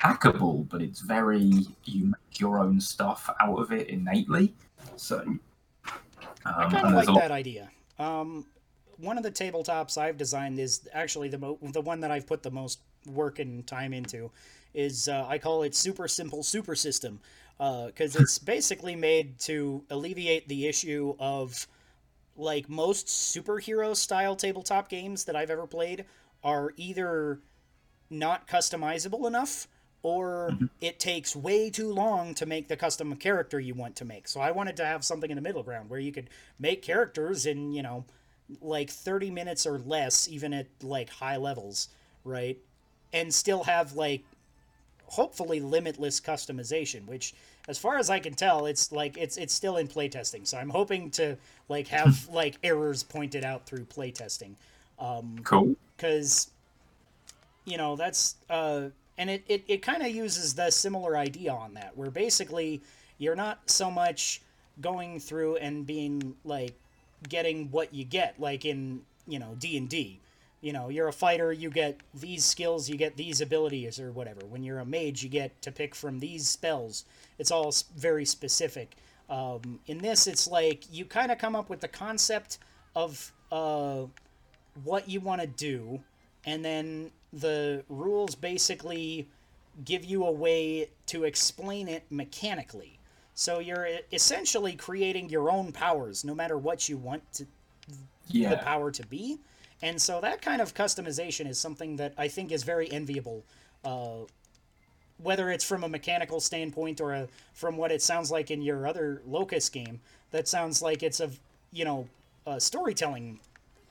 hackable, but it's very you make your own stuff out of it innately. So um, I kind of like lot- that idea. Um, one of the tabletops I've designed is actually the mo- the one that I've put the most work and time into. Is uh, I call it super simple super system because it's basically made to alleviate the issue of like most superhero style tabletop games that I've ever played are either not customizable enough or it takes way too long to make the custom character you want to make. So I wanted to have something in the middle ground where you could make characters in, you know, like 30 minutes or less even at like high levels, right? And still have like hopefully limitless customization, which as far as I can tell, it's like it's it's still in playtesting. So I'm hoping to like have like errors pointed out through playtesting. Um cool. because you know that's uh and it, it, it kind of uses the similar idea on that, where basically you're not so much going through and being like getting what you get, like in you know D and D. You know, you're a fighter, you get these skills, you get these abilities, or whatever. When you're a mage, you get to pick from these spells. It's all very specific. Um, in this, it's like you kind of come up with the concept of uh, what you want to do, and then the rules basically give you a way to explain it mechanically. So you're essentially creating your own powers, no matter what you want to, the power to be. And so that kind of customization is something that I think is very enviable, uh, whether it's from a mechanical standpoint or a, from what it sounds like in your other Locus game. That sounds like it's a you know a storytelling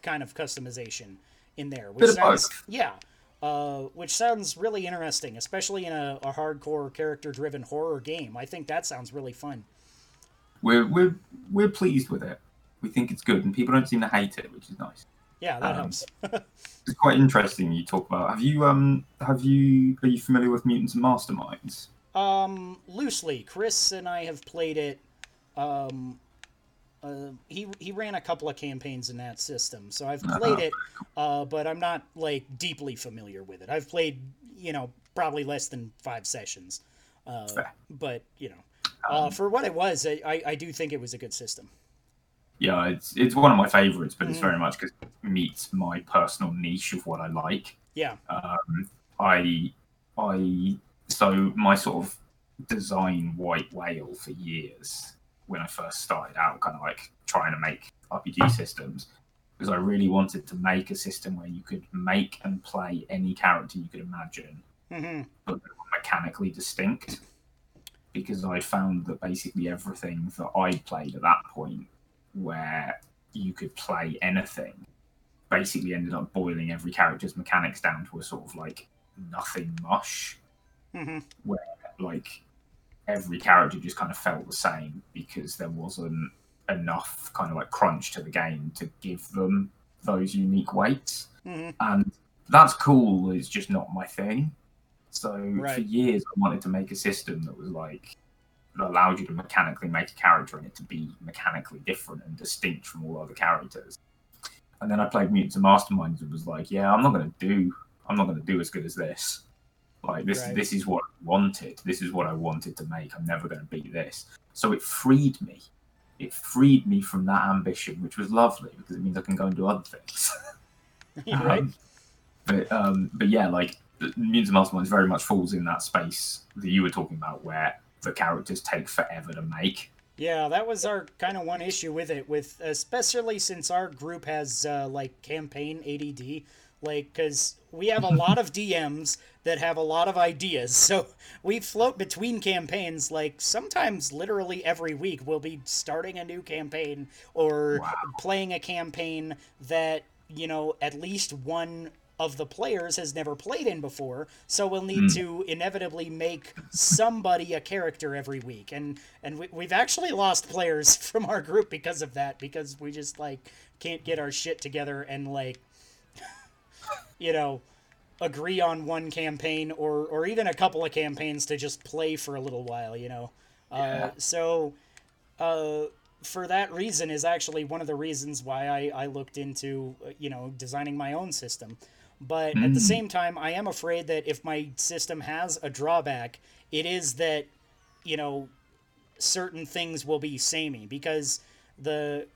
kind of customization in there, which Bit of sounds yeah, uh, which sounds really interesting, especially in a, a hardcore character-driven horror game. I think that sounds really fun. We're we're we're pleased with it. We think it's good, and people don't seem to hate it, which is nice. Yeah, that Um, helps. It's quite interesting. You talk about. Have you um have you are you familiar with mutants and masterminds? Um, loosely, Chris and I have played it. Um, uh, he he ran a couple of campaigns in that system, so I've played it, uh, but I'm not like deeply familiar with it. I've played, you know, probably less than five sessions, uh, but you know, uh, for what it was, I, I do think it was a good system. Yeah, it's it's one of my favorites, but it's Mm. very much because it meets my personal niche of what I like. Yeah, Um, I I so my sort of design white whale for years when I first started out, kind of like trying to make RPG systems, because I really wanted to make a system where you could make and play any character you could imagine, hmm but they were mechanically distinct. Because I found that basically everything that I played at that point, where you could play anything, basically ended up boiling every character's mechanics down to a sort of like nothing mush. hmm Like every character just kind of felt the same because there wasn't enough kind of like crunch to the game to give them those unique weights. hmm And that's cool, it's just not my thing. So for years I wanted to make a system that was like that allowed you to mechanically make a character and it to be mechanically different and distinct from all other characters. And then I played Mutants and Masterminds and was like, yeah, I'm not gonna do I'm not gonna do as good as this. Like this Right. this is what I wanted. This is what I wanted to make. I'm never gonna beat this. So it freed me. It freed me from that ambition, which was lovely because it means I can go and do other things. right. Um, but um, but yeah, like and Masterminds very much falls in that space that you were talking about, where the characters take forever to make. Yeah, that was our kind of one issue with it, with especially since our group has uh, like campaign ADD, like because we have a lot of DMs that have a lot of ideas, so we float between campaigns. Like sometimes, literally every week, we'll be starting a new campaign or Wow. playing a campaign that you know at least one of the players has never played in before so we'll need hmm. to inevitably make somebody a character every week and and we, we've actually lost players from our group because of that because we just like can't get our shit together and like you know agree on one campaign or or even a couple of campaigns to just play for a little while you know? Uh, so uh, for that reason is actually one of the reasons why I, I looked into uh, you know designing my own system. But at the Mm. same time i am afraid that if my system has a drawback it is that you know certain things will be samey because the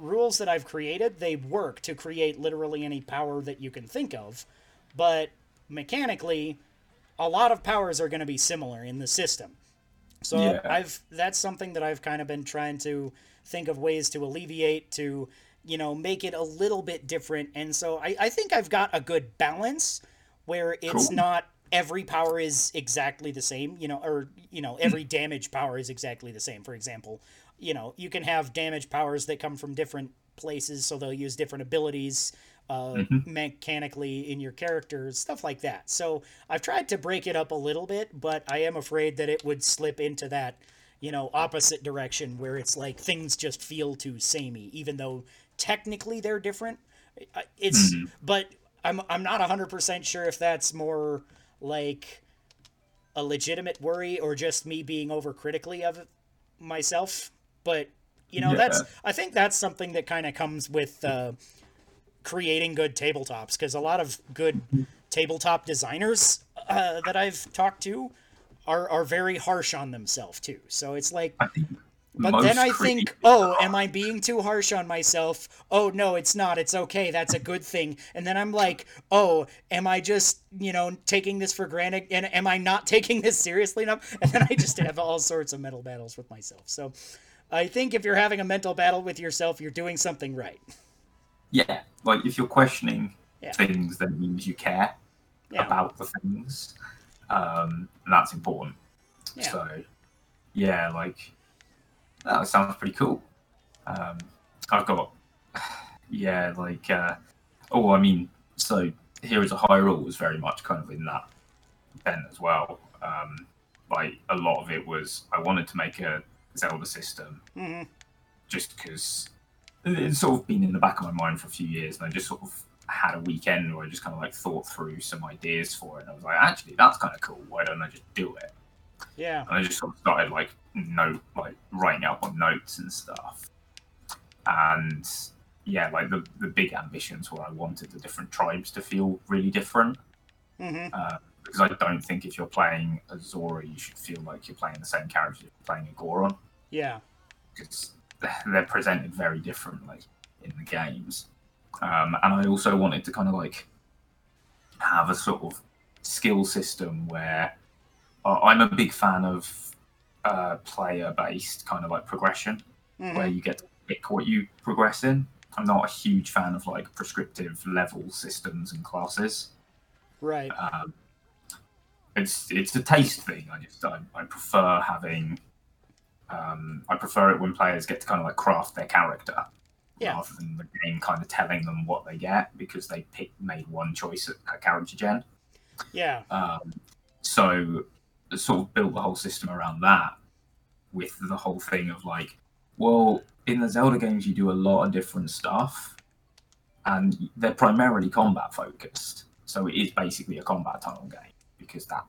rules that i've created they work to create literally any power that you can think of but mechanically a lot of powers are going to be similar in the system so Yeah. I've that's something that I've kind of been trying to think of ways to alleviate to you know make it a little bit different and so I, I think I've got a good balance where it's Cool. not every power is exactly the same you know or you know every damage power is exactly the same for example you know you can have damage powers that come from different places so they'll use different abilities uh, mechanically in your characters, stuff like that. So I've tried to break it up a little bit, but I am afraid that it would slip into that, you know, opposite direction where it's like things just feel too samey, even though technically they're different. It's, but I'm I'm not hundred percent sure if that's more like a legitimate worry or just me being overcritically of myself. But you know, Yeah. that's I think that's something that kind of comes with uh, creating good tabletops because a lot of good tabletop designers uh, that I've talked to are are very harsh on themselves too. So it's like but then I think, oh, am I being too harsh on myself? Oh, no, it's not. It's okay. That's a good thing. And then I'm like, oh, am I just, you know, taking this for granted? And am I not taking this seriously enough? And then I just have all sorts of mental battles with myself. So I think if you're having a mental battle with yourself, you're doing something right. yeah, like if you're questioning Yeah. things, then it means you care Yeah. about the things, um, and that's important. Yeah. So, yeah, like that sounds pretty cool. Um, I've got, yeah, like, uh, oh, I mean, so Heroes of Hyrule was very much kind of in that bent as well. Um, like a lot of it was, I wanted to make a Zelda system hmm just because it's sort of been in the back of my mind for a few years, and I just sort of had a weekend where I just kind of like thought through some ideas for it, and I was like, actually, that's kind of cool. Why don't I just do it? Yeah. And I just sort of started like note, like writing out on notes and stuff. And yeah, like the the big ambitions were I wanted the different tribes to feel really different. hmm Uh, because I don't think if you're playing a Zora, you should feel like you're playing the same character you're playing a Goron Yeah. because they're presented very differently in the games. Um, and I also wanted to kind of like have a sort of skill system where I'm a big fan of uh, player based kind of like progression hmm where you get to pick what you progress in. I'm not a huge fan of like prescriptive level systems and classes. Right. Um, it's it's a taste thing. I just I, I prefer having. Um, I prefer it when players get to kind of like craft their character Yeah. rather than the game kind of telling them what they get because they pick made one choice at, at character gen. Yeah. Um, so sort of built the whole system around that with the whole thing of like, well, in the Zelda games you do a lot of different stuff and they're primarily combat focused. So it is basically a combat tunnel game because that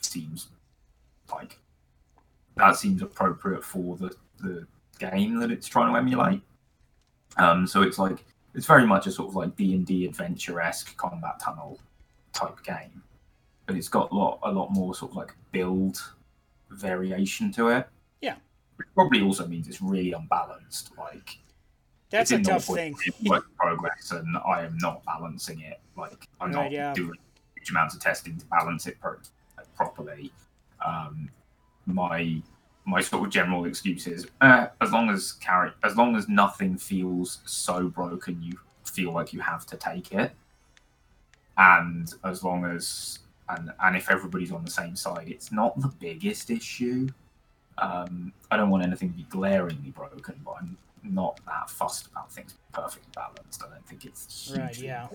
seems like that seems appropriate for the, the game that it's trying to emulate. Um, so it's like it's very much a sort of like D and D adventure esque combat tunnel type game, but it's got a lot a lot more sort of like build variation to it. Yeah. Which probably also means it's really unbalanced. Like That's a tough 0.3 thing. Work progress, and I am not balancing it. Like I'm Right, not yeah. doing huge amounts of testing to balance it pro- properly. Um, my my sort of general excuse is uh, as long as carry as long as nothing feels so broken you feel like you have to take it, and as long as and and if everybody's on the same side, it's not the biggest issue. Um, I don't want anything to be glaringly broken, but I'm not that fussed about things being perfectly balanced. I don't think it's hugely Right, yeah.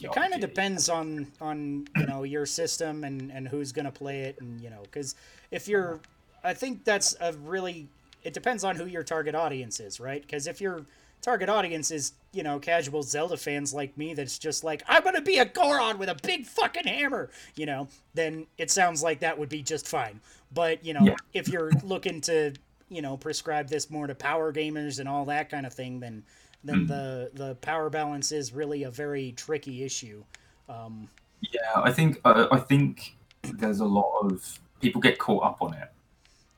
It kind of depends on on you know your system and and who's gonna play it and you know because if you're i think that's a really it depends on who your target audience is right? Because if your target audience is you know casual zelda fans like me that's just like i'm gonna be a goron with a big fucking hammer you know then it sounds like that would be just fine. But you know Yeah. if you're looking to you know prescribe this more to power gamers and all that kind of thing then then Mhm. the the power balance is really a very tricky issue um, Yeah, I think uh, I think there's a lot of people get caught up on it.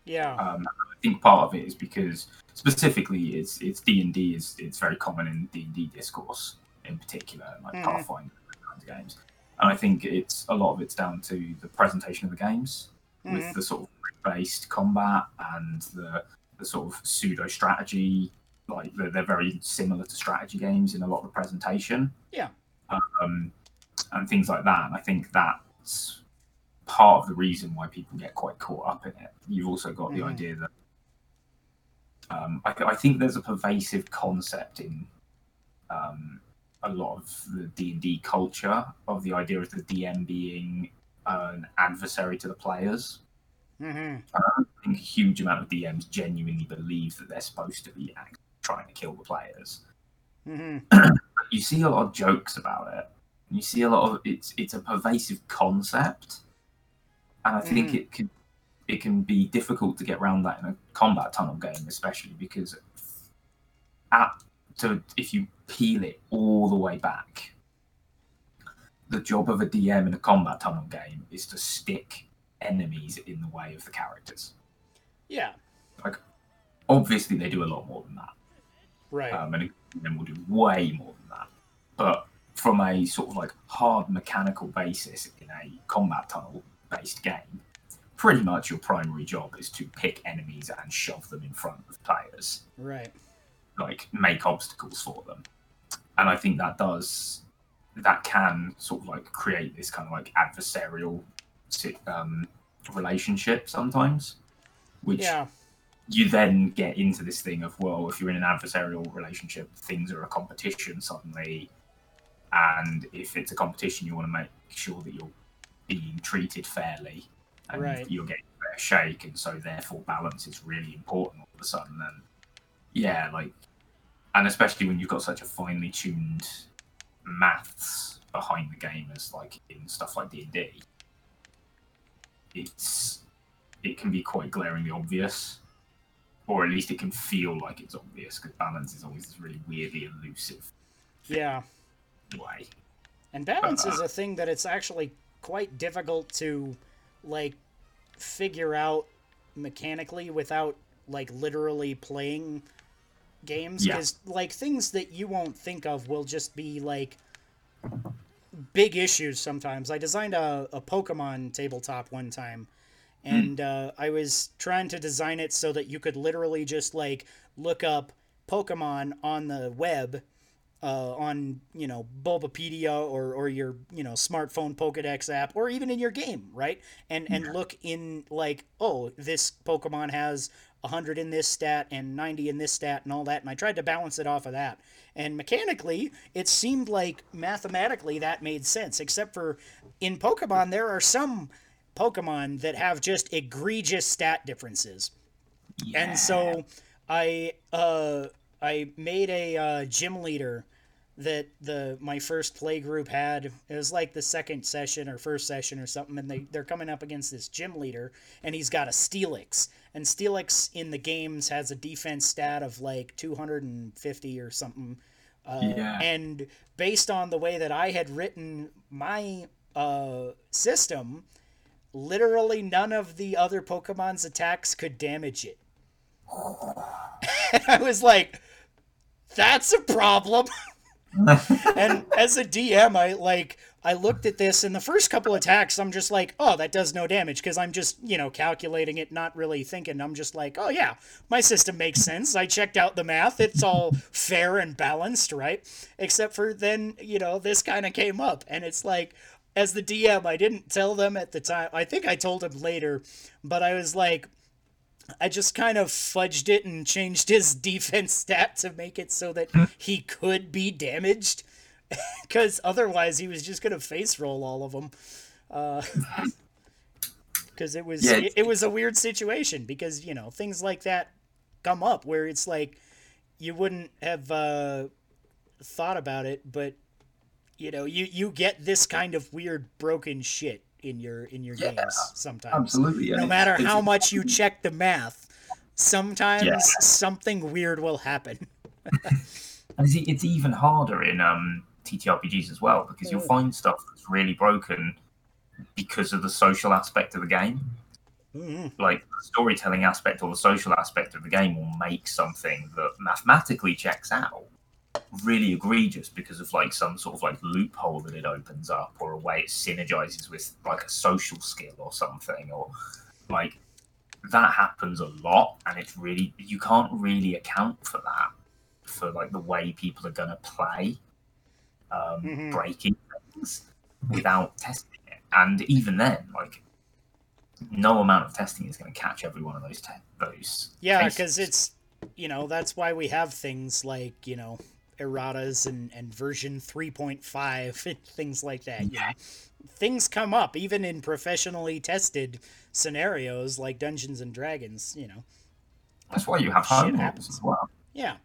yeah Um, I think part of it is because specifically it's it's D and D is it's very common in D and D discourse in particular, like Mhm. Pathfinder kinds of games. And I think it's a lot of it's down to the presentation of the games Mhm. with the sort of based combat and the the sort of pseudo strategy. Like they're, they're very similar to strategy games in a lot of the presentation. Yeah. Um, and things like that. And I think that's part of the reason why people get quite caught up in it. You've also got the Mhm. idea that um, I, I think there's a pervasive concept in um, a lot of the D and D culture of the idea of the DM being an adversary to the players. hmm I think a huge amount of DMs genuinely believe that they're supposed to be trying to kill the players. hmm you see a lot of jokes about it. You see a lot of it's it's a pervasive concept, and I think Mhm. it can it can be difficult to get around that in a combat tunnel game, especially because at so if you peel it all the way back, the job of a DM in a combat tunnel game is to stick enemies in the way of the characters. Yeah. Like obviously, they do a lot more than that. Right. um, and then we'll do way more than that. But from a sort of like hard mechanical basis in a combat tunnel based game, pretty much your primary job is to pick enemies and shove them in front of players, right. like make obstacles for them. And I think that does that can sort of like create this kind of like adversarial um, relationship sometimes, which Yeah. You then get into this thing of well if you're in an adversarial relationship things are a competition suddenly. And if it's a competition you want to make sure that you're being treated fairly and Right. you're getting a fair shake and so therefore balance is really important all of a sudden. And yeah like and especially when you've got such a finely tuned maths behind the game as like in stuff like d&d it's it can be quite glaringly obvious or at least it can feel like it's obvious because balance is always this really weirdly elusive Yeah. way. And balance Uh, is a thing that it's actually quite difficult to like figure out mechanically without like literally playing games Yeah. because like things that you won't think of will just be like big issues sometimes. I designed a, a Pokemon tabletop one time and uh, I was trying to design it so that you could literally just like look up Pokemon on the web uh, on you know Bulbapedia or or your you know smartphone Pokedex app or even in your game, right? And and look in like oh this Pokemon has 100 in this stat and 90 in this stat and all that, and I tried to balance it off of that. And mechanically, it seemed like mathematically that made sense, except for in Pokemon there are some Pokemon that have just egregious stat differences. And so I uh I made a uh, gym leader that the my first play group had. It was like the second session or first session or something, and they they're coming up against this gym leader, and he's got a Steelix, and Steelix in the games has a defense stat of like 250 or something. Uh, Yeah. And based on the way that I had written my uh, system, literally none of the other Pokemon's attacks could damage it. and I was like, that's a problem. and as a DM, I like I looked at this and the first couple attacks, I'm just like, oh, that does no damage because I'm just you know calculating it, not really thinking. I'm just like, oh yeah, my system makes sense. I checked out the math; it's all fair and balanced, right? Except for then you know this kind of came up, and it's like. As the DM, I didn't tell them at the time. I think I told him later, but I was like, I just kind of fudged it and changed his defense stat to make it so that he could be damaged. Because otherwise, he was just gonna face roll all of them. Because it was Yeah, it, it was a weird situation because you know things like that come up where it's like you wouldn't have uh, thought about it, but you know you you get this kind of weird broken shit in your in your Yeah, games sometimes Absolutely. yeah. no matter how much you check the math, sometimes Yeah. something weird will happen. And it's, it's even harder in um, TTRPGs as well because you'll find stuff that's really broken because of the social aspect of the game. Mhm. Like the storytelling aspect or the social aspect of the game will make something that mathematically checks out really egregious because of like some sort of like loophole that it opens up or a way it synergizes with like a social skill or something or like that happens a lot and it's really you can't really account for that for like the way people are going to play um, Mhm. breaking things without testing it and even then like no amount of testing is going to catch every one of those te- those Yeah, because it's you know that's why we have things like you know erratas and and version three point five things like that. Yeah. Things come up even in professionally tested scenarios like Dungeons and Dragons. You know, that's why you have Shit home rules happens. as well yeah,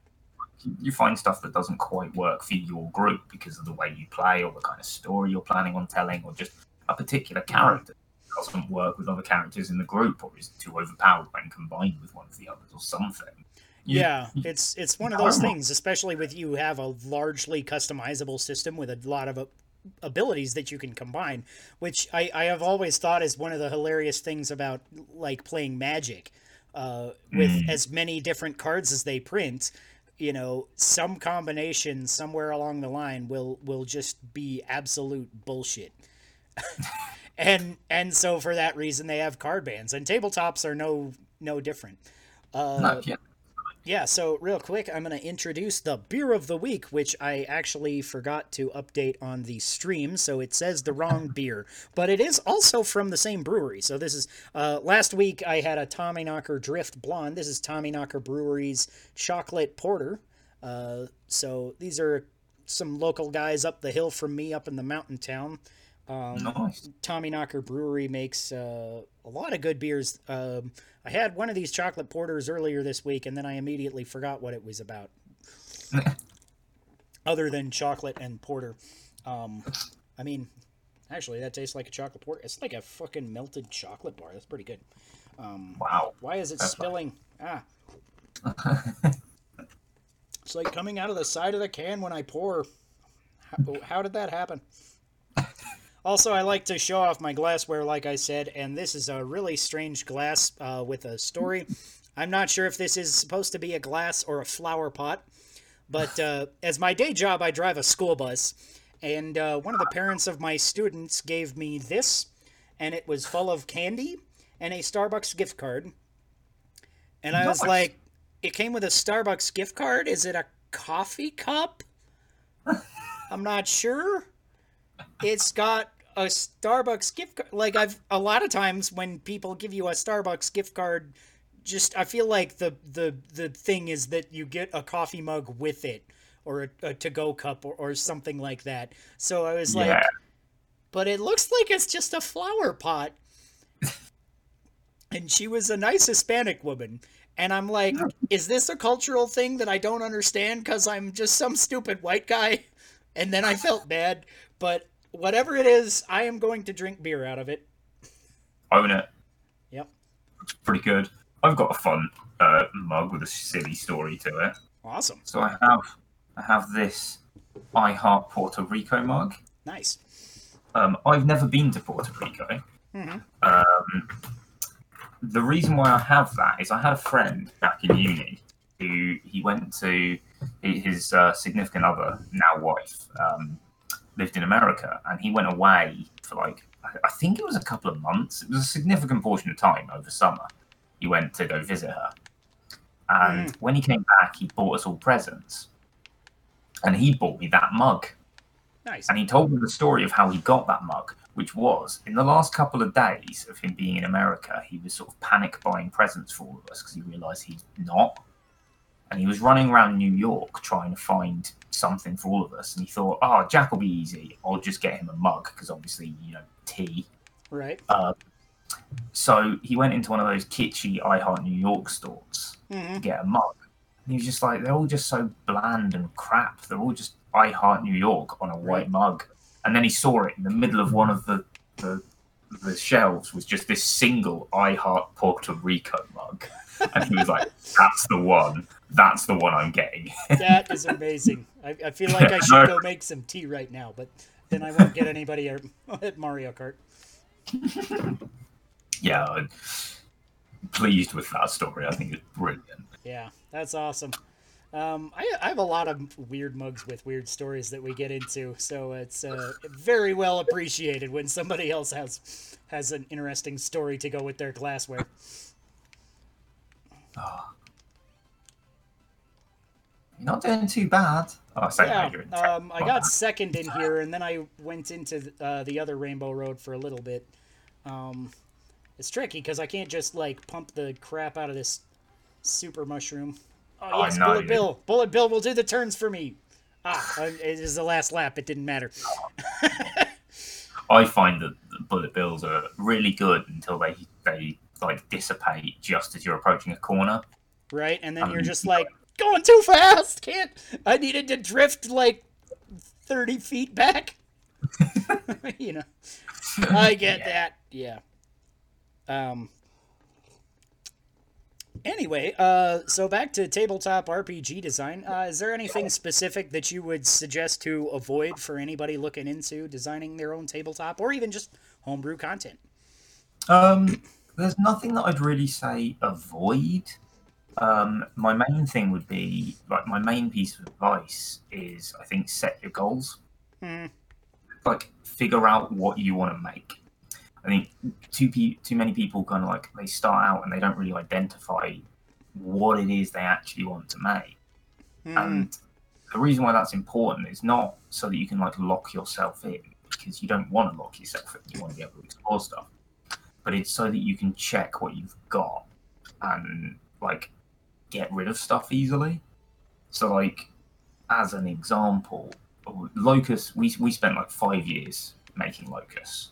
you find stuff that doesn't quite work for your group because of the way you play or the kind of story you're planning on telling or just a particular mm-hmm. character doesn't work with other characters in the group, or is too overpowered when combined with one of the others, or something. You- Yeah, it's it's one of those things, especially with you have a largely customizable system with a lot of abilities that you can combine, which I, I have always thought is one of the hilarious things about like playing Magic, uh, with as many different cards as they print. You know, some combination somewhere along the line will will just be absolute bullshit. and and so for that reason they have card bans and tabletops are no no different. Uh, No, yeah. Yeah, so real quick, I'm going to introduce the beer of the week, which I actually forgot to update on the stream, so it says the wrong beer, but it is also from the same brewery. So this is uh, last week I had a Tommyknocker Drift Blonde. This is Tommyknocker Brewery's chocolate porter. Uh, so these are some local guys up the hill from me, up in the mountain town. Um, nice. Tommyknocker Brewery makes uh, a lot of good beers. Um, I had one of these chocolate porters earlier this week, and then I immediately forgot what it was about. Other than chocolate and porter, um, I mean, actually, that tastes like a chocolate porter. It's like a fucking melted chocolate bar. That's pretty good. Um, Wow. why is it That's spilling? Ah, it's like coming out of the side of the can when I pour. How, how did that happen? Also, I like to show off my glassware, like I said, and this is a really strange glass uh, with a story. I'm not sure if this is supposed to be a glass or a flower pot, but uh, as my day job, I drive a school bus, and uh, one of the parents of my students gave me this, and it was full of candy and a Starbucks gift card. And I was Nice. like, it came with a Starbucks gift card. Is it a coffee cup? I'm not sure. It's got a Starbucks gift card. Like I've a lot of times when people give you a Starbucks gift card, just I feel like the the the thing is that you get a coffee mug with it or a, a to-go cup or, or something like that. So I was like, but it looks like it's just a flower pot. and she was a nice Hispanic woman. And I'm like, is this a cultural thing that I don't understand because I'm just some stupid white guy? And then I felt bad. But whatever it is, I am going to drink beer out of it. Own it. Yep. It's pretty good. I've got a fun uh, mug with a silly story to it. Awesome. So I have I have this I Heart Puerto Rico mug. Nice. Um, I've never been to Puerto Rico. Mhm. Um, the reason why I have that is I had a friend back in uni who he went to his uh, significant other, now wife, um, lived in America, and he went away for like I- I think it was a couple of months. It was a significant portion of time over summer. He went to go visit her, and when he came back, he bought us all presents, and he bought me that mug. Nice. And he told me the story of how he got that mug, which was in the last couple of days of him being in America, he was sort of panic buying presents for all of us because he realized he's not. And he was running around New York trying to find something for all of us. And he thought, oh, Jack will be easy. I'll just get him a mug because obviously, you know, tea. Right. So he went into one of those kitschy I Heart New York stores hmm to get a mug. And he was just like, they're all just so bland and crap. They're all just I Heart New York on a white Right. mug. And then he saw it in the middle of one of the, the the shelves was just this single I Heart Puerto Rico mug. And he was like, that's the one. That's the one I'm getting. That is amazing. I, I feel like I should go make some tea right now, but then I won't get anybody at, at Mario Kart. yeah, I'm pleased with that story. I think it's brilliant. Yeah, that's awesome. Um, I, I have a lot of weird mugs with weird stories that we get into, so it's uh, very well appreciated when somebody else has has an interesting story to go with their glassware. You're not doing too bad. Oh, I Yeah, you're in um, I got bad. second in here, and then I went into uh, the other Rainbow Road for a little bit. Um, it's tricky because I can't just like pump the crap out of this super mushroom. Oh Oh, yes, no, Bullet you- Bill. Bullet Bill will do the turns for me. Ah, it is the last lap. It didn't matter. I find that the bullet bills are really good until they they like dissipate just as you're approaching a corner. right? And then Um, you're just like going too fast. Can't. I needed to drift like thirty feet back. you know, I get Yeah. that. Yeah. Um, anyway, uh, so back to tabletop RPG design. Uh, is there anything specific that you would suggest to avoid for anybody looking into designing their own tabletop or even just homebrew content? Um, there's nothing that I'd really say avoid. Um, my main thing would be like my main piece of advice is I think set your goals. Hmm. Like figure out what you want to make. I think too pe- too many people kind of like they start out and they don't really identify what it is they actually want to make. Hmm. And the reason why that's important is not so that you can like lock yourself in because you don't want to lock yourself in. You want to be able to explore stuff, but it's so that you can check what you've got and like get rid of stuff easily. So like as an example, Locus we we spent like five years making Locus.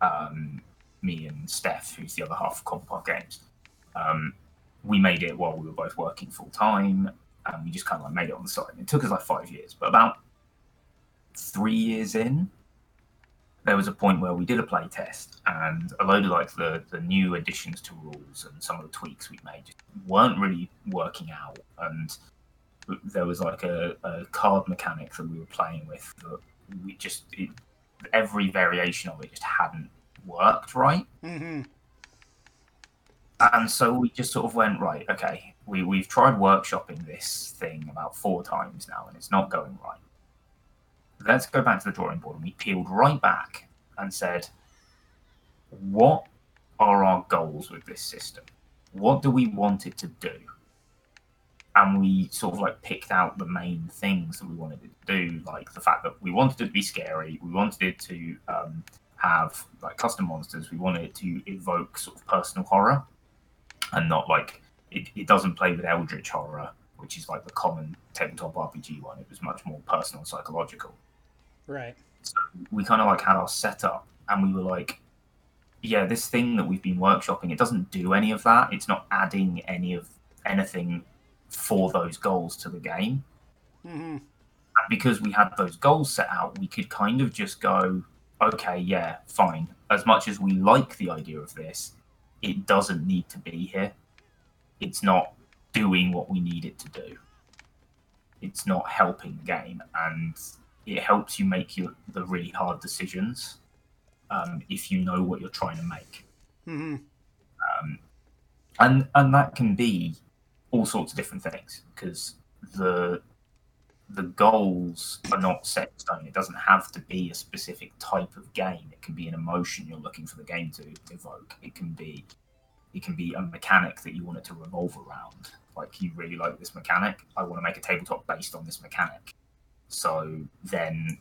Um, me and Steph, who's the other half of Cobblepath Games, um, we made it while we were both working full time, and we just kind of like made it on the side. It took us like five years, but about three years in, there was a point where we did a play test, and a load of like the the new additions to rules and some of the tweaks we made just weren't really working out, and there was like a, a card mechanic that we were playing with that we just it, every variation of it just hadn't worked right. Hmm and so we just sort of went right okay we, we've tried workshopping this thing about four times now and it's not going right let's go back to the drawing board. And we peeled right back and said what are our goals with this system? What do we want it to do? And we sort of like picked out the main things that we wanted it to do like the fact that we wanted it to be scary. We wanted it to um, have like custom monsters. We wanted it to evoke sort of personal horror and not like it, it doesn't play with eldritch horror which is like the common tabletop rpg one. It was much more personal and psychological Right. So we kind of like had our setup and we were like yeah this thing that we've been workshopping it doesn't do any of that. It's not adding any of anything for those goals to the game. Hmm and because we had those goals set out we could kind of just go okay yeah fine. As much as we like the idea of this it doesn't need to be here. It's not doing what we need it to do. It's not helping the game. And it helps you make your the really hard decisions um, if you know what you're trying to make hmm and and that can be all sorts of different things because the the goals are not set in stone. It doesn't have to be a specific type of game. It can be an emotion you're looking for the game to evoke. It can be it can be a mechanic that you want it to revolve around. Like you really like this mechanic. I want to make a tabletop based on this mechanic. So then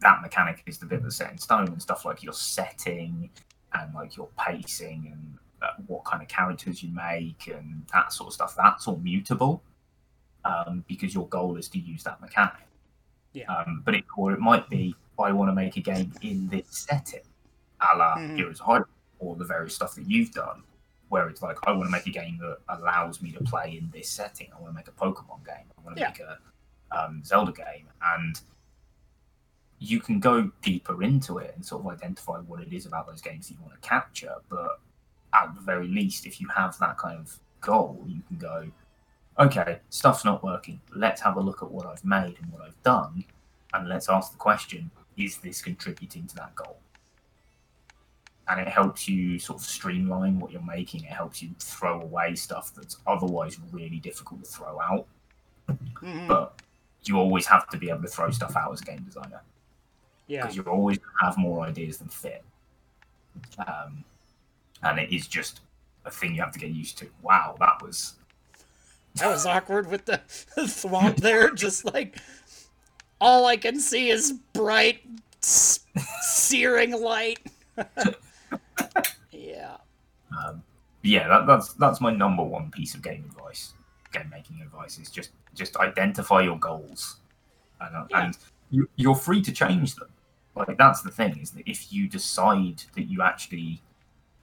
that mechanic is the bit that's set in stone and stuff like your setting and like your pacing and uh, what kind of characters you make and that sort of stuff. That's all mutable um, because your goal is to use that mechanic. Yeah. Um, but it, or it might be I want to make a game in this setting, a la Mhm. Heroes of Hyrule, or the various stuff that you've done, where it's like I want to make a game that allows me to play in this setting. I want to make a Pokemon game. I want to Yeah. make a um, Zelda game, and you can go deeper into it and sort of identify what it is about those games that you want to capture. But at the very least, if you have that kind of goal, you can go, okay, stuff's not working. Let's have a look at what I've made and what I've done, and let's ask the question: Is this contributing to that goal? And it helps you sort of streamline what you're making. It helps you throw away stuff that's otherwise really difficult to throw out. hmm But you always have to be able to throw stuff out as a game designer Yeah. because you always have more ideas than fit. Um, and it is just a thing you have to get used to. Wow, that was That was awkward with the swamp there. Just like all I can see is bright, searing light. yeah. um, yeah. That, that's that's my number one piece of game advice, game making advice is just just identify your goals, and, uh, Yeah. and you, you're free to change them. Like that's the thing is that if you decide that you actually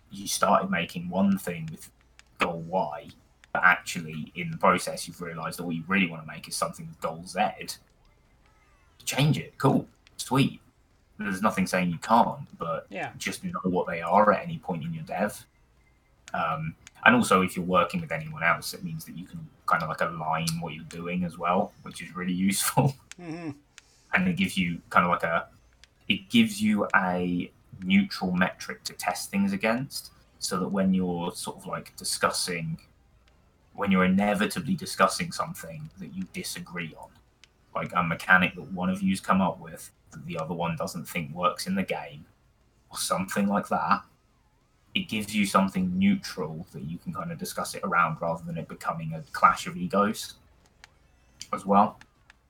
you started making one thing with goal Y, but actually in the process you've realised that what you really want to make is something with goal Z, change it. Cool, sweet. There's nothing saying you can't, but Yeah. just know what they are at any point in your dev, Um, and also, if you're working with anyone else, it means that you can kind of like align what you're doing as well, which is really useful. hmm and it gives you kind of like a it gives you a neutral metric to test things against so that when you're sort of like discussing when you're inevitably discussing something that you disagree on like a mechanic that one of you's come up with that the other one doesn't think works in the game or something like that it gives you something neutral that you can kind of discuss it around rather than it becoming a clash of egos as well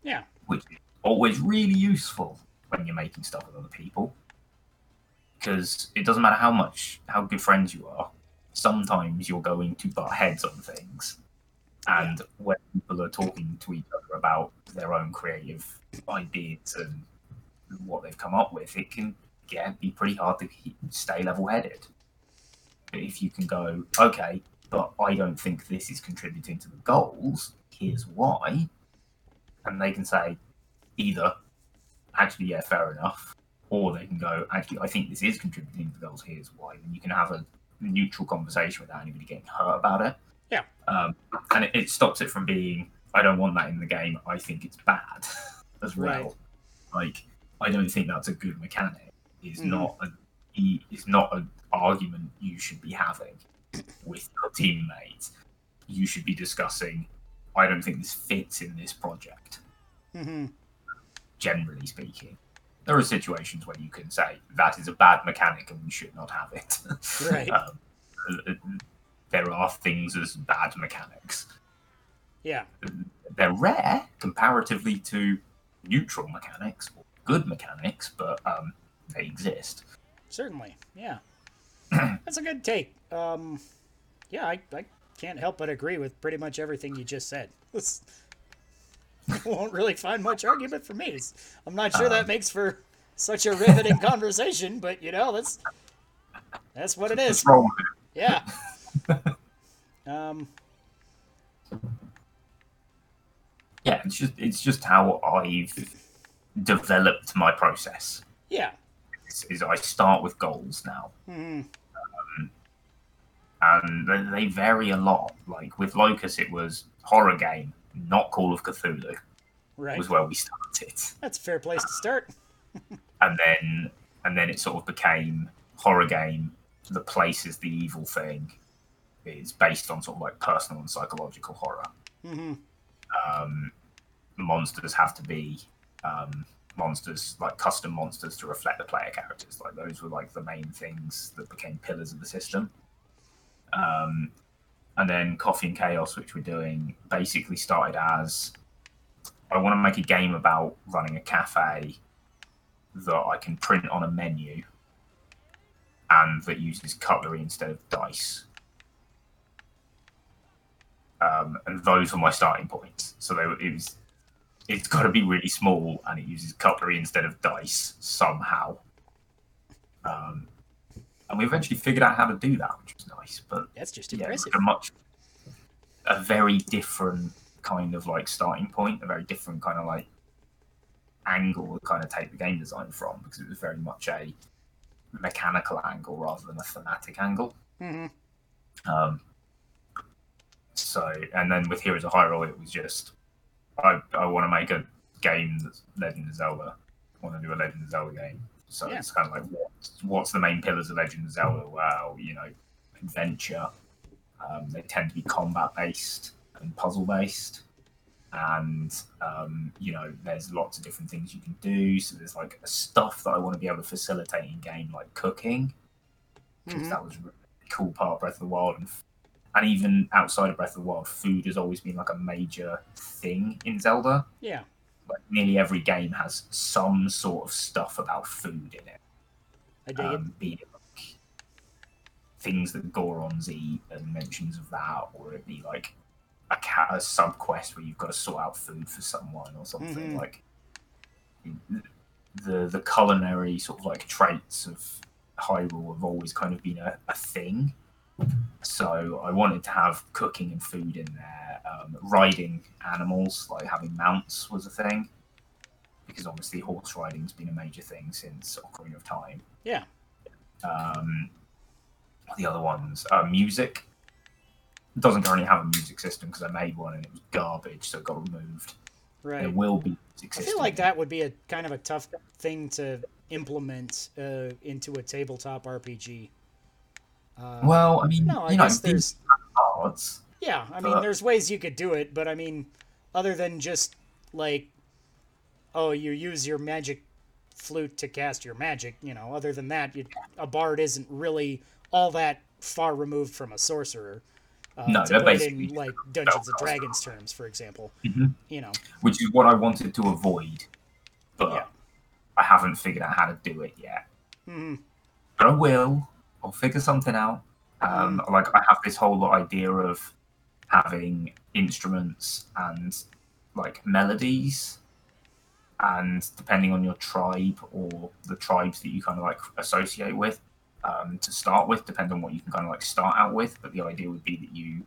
Yeah. which is always really useful when you're making stuff with other people. Because it doesn't matter how much, how good friends you are, sometimes you're going to butt heads on things. And when people are talking to each other about their own creative ideas and what they've come up with, it can yeah, be pretty hard to keep, stay level headed. But if you can go, okay, but I don't think this is contributing to the goals, here's why, and they can say, either actually yeah fair enough or they can go actually i think this is contributing to the goals here's why and you can have a neutral conversation without anybody getting hurt about it Yeah. um, and it, it stops it from being i don't want that in the game i think it's bad as well like i don't think that's a good mechanic It's Mhm. not a is not an argument you should be having with your teammates you should be discussing i don't think this fits in this project hmm generally speaking. There are situations where you can say that is a bad mechanic and we should not have it. Right. um, there are things as bad mechanics. Yeah. They're rare comparatively to neutral mechanics or good mechanics, but um, they exist. Certainly. Yeah. That's a good take. Um, yeah, I, I can't help but agree with pretty much everything you just said. This won't really find much argument for me. It's- I'm not sure that Um. makes for such a riveting conversation, but you know, that's that's what it is. What's wrong with it? Yeah. Um, Yeah, it's just it's just how I've developed my process. yeah. Is, is I start with goals now. hmm and they- they vary a lot. Like with Locus, it was horror game, not Call of Cthulhu, Right. was where we started, That's a fair place to start. and then and then it sort of became horror game. The place is the evil thing. Is based on sort of like personal and psychological horror. hmm Um, monsters have to be um, monsters like custom monsters to reflect the player characters. Like those were like the main things that became pillars of the system. Um, and then Coffee and Chaos, which we're doing, basically started as I want to make a game about running a cafe that I can print on a menu and that uses cutlery instead of dice. Um, and those were my starting points. So they, it was, it's got to be really small and it uses cutlery instead of dice somehow. Um, and we eventually figured out how to do that, which was nice. But That's just yeah, impressive. a much a very different kind of like starting point, a very different kind of like angle to kind of take the game design from because it was very much a mechanical angle rather than a thematic angle. hmm Um, so, and then with Heroes of Hyrule, it was just I I want to make a game that's Legend of Zelda. I want to do a Legend of Zelda game. So Yeah. it's kind of like what what's the main pillars of Legend of Zelda? Well, you know, adventure. Um, they tend to be combat based and puzzle based. And um, you know, there's lots of different things you can do. So there's like stuff that I want to be able to facilitate in game, like cooking, because Mhm. that was a really cool part of Breath of the Wild, and, and even outside of Breath of the Wild, food has always been like a major thing in Zelda. Yeah. Like nearly every game has some sort of stuff about food in it, I dig it. um, be it like things that Gorons eat and mentions of that, or it'd be like a, ca- a sub quest where you've got to sort out food for someone or something Mhm. like the the culinary sort of like traits of Hyrule have always kind of been a, a thing. So I wanted to have cooking and food in there. Um, riding animals, like having mounts, was a thing because obviously horse riding's been a major thing since Ocarina of Time. Yeah. Um, the other ones? Uh, music. It doesn't currently have a music system because I made one and it was garbage, so it got removed. There Right. will be. Music I feel like that would be a kind of a tough thing to implement uh, into a tabletop RPG. Uh, Well, I mean, no, I you know, there's cards. yeah. I mean, there's ways you could do it, but I mean, other than just like, oh, you use your magic flute to cast your magic. You know, other than that, you, a bard isn't really all that far removed from a sorcerer. Uh, No, to they're put in like Dungeons and. Dragons terms, for example. Mhm. You know, which is what I wanted to avoid, but Yeah. I haven't figured out how to do it yet. hmm But I will. I'll figure something out. Um, Mm. Like I have this whole idea of having instruments and like melodies, and depending on your tribe or the tribes that you kind of like associate with. Um, to start with, depend on what you can kind of like start out with, but the idea would be that you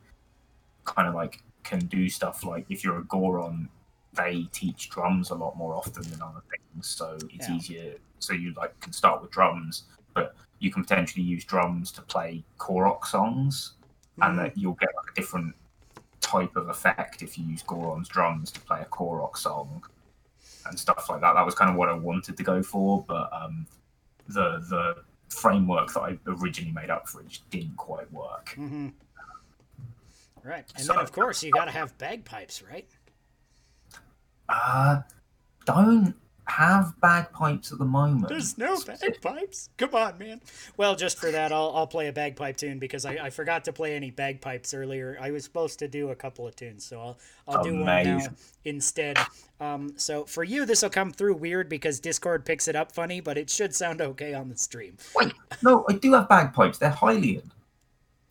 kind of like can do stuff like if you're a Goron, they teach drums a lot more often than other things, so it's Yeah. easier. So you like can start with drums, but you can potentially use drums to play Korok songs, and Mhm. that you'll get like a different type of effect if you use Goron's drums to play a Korok song and stuff like that. That was kind of what I wanted to go for, but um, the the framework that I originally made up for it just didn't quite work. hmm Right, and So- then of course you got to have bagpipes, right? Uh, don't have bagpipes at the moment. There's no bagpipes. Come on, man. Well, just for that, I'll, I'll play a bagpipe tune because I, I forgot to play any bagpipes earlier. I was supposed to do a couple of tunes, so I'll I'll do one now instead. Um, so for you, this will come through weird because Discord picks it up funny, but it should sound okay on the stream. Wait, no, I do have bagpipes. They're Hylian.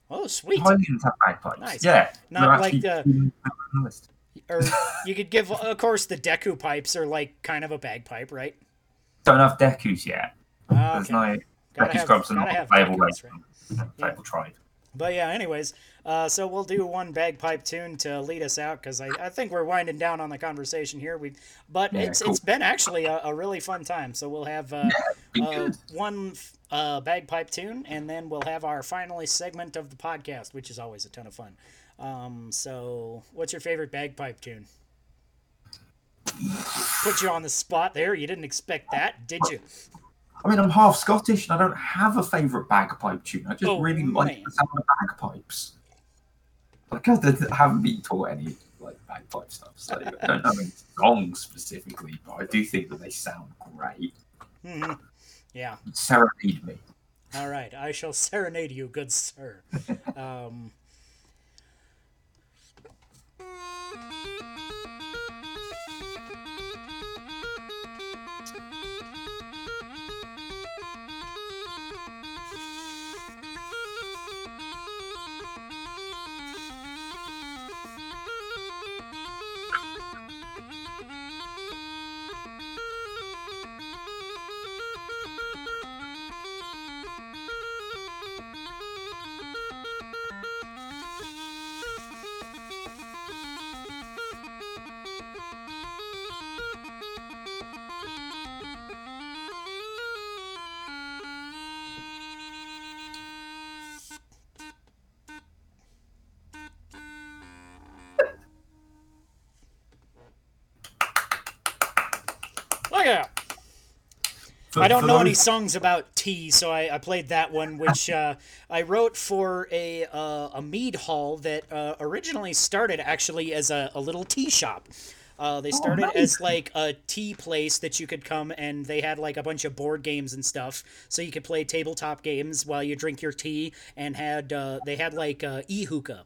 Oh, sweet. Hylians have bagpipes. Nice. Yeah. Not like actually the- on the list. Or you could give, of course, the Deku pipes are like kind of a bagpipe, right? Don't have Dekus yet. Ah, There's okay. no Gotta Deku scrubs are not Dekus, race. right? Playable tribe. But yeah, anyways, uh, so we'll do one bagpipe tune to lead us out because I, I think we're winding down on the conversation here. We, but Yeah, it's cool. it's been actually a, a really fun time. So we'll have uh, Be uh, one uh, bagpipe tune, and then we'll have our finally segment of the podcast, which is always a ton of fun. Um, so, what's your favorite bagpipe tune? Put you on the spot there. You didn't expect that, did you? I mean, I'm half Scottish and I don't have a favourite bagpipe tune. I just Oh, really like the sound of bagpipes. Like, I haven't been taught any like bagpipe stuff, so I don't know any songs specifically, but I do think that they sound great. hmm Yeah. Serenade me. All right, I shall serenade you, good sir. Um, don't know any songs about tea, so I, I played that one, which uh, I wrote for a uh, a mead hall that uh, originally started actually as a, a little tea shop. Uh, they started nice. as like a tea place that you could come and they had like a bunch of board games and stuff, so you could play tabletop games while you drink your tea. And had uh, they had like uh, e hookah,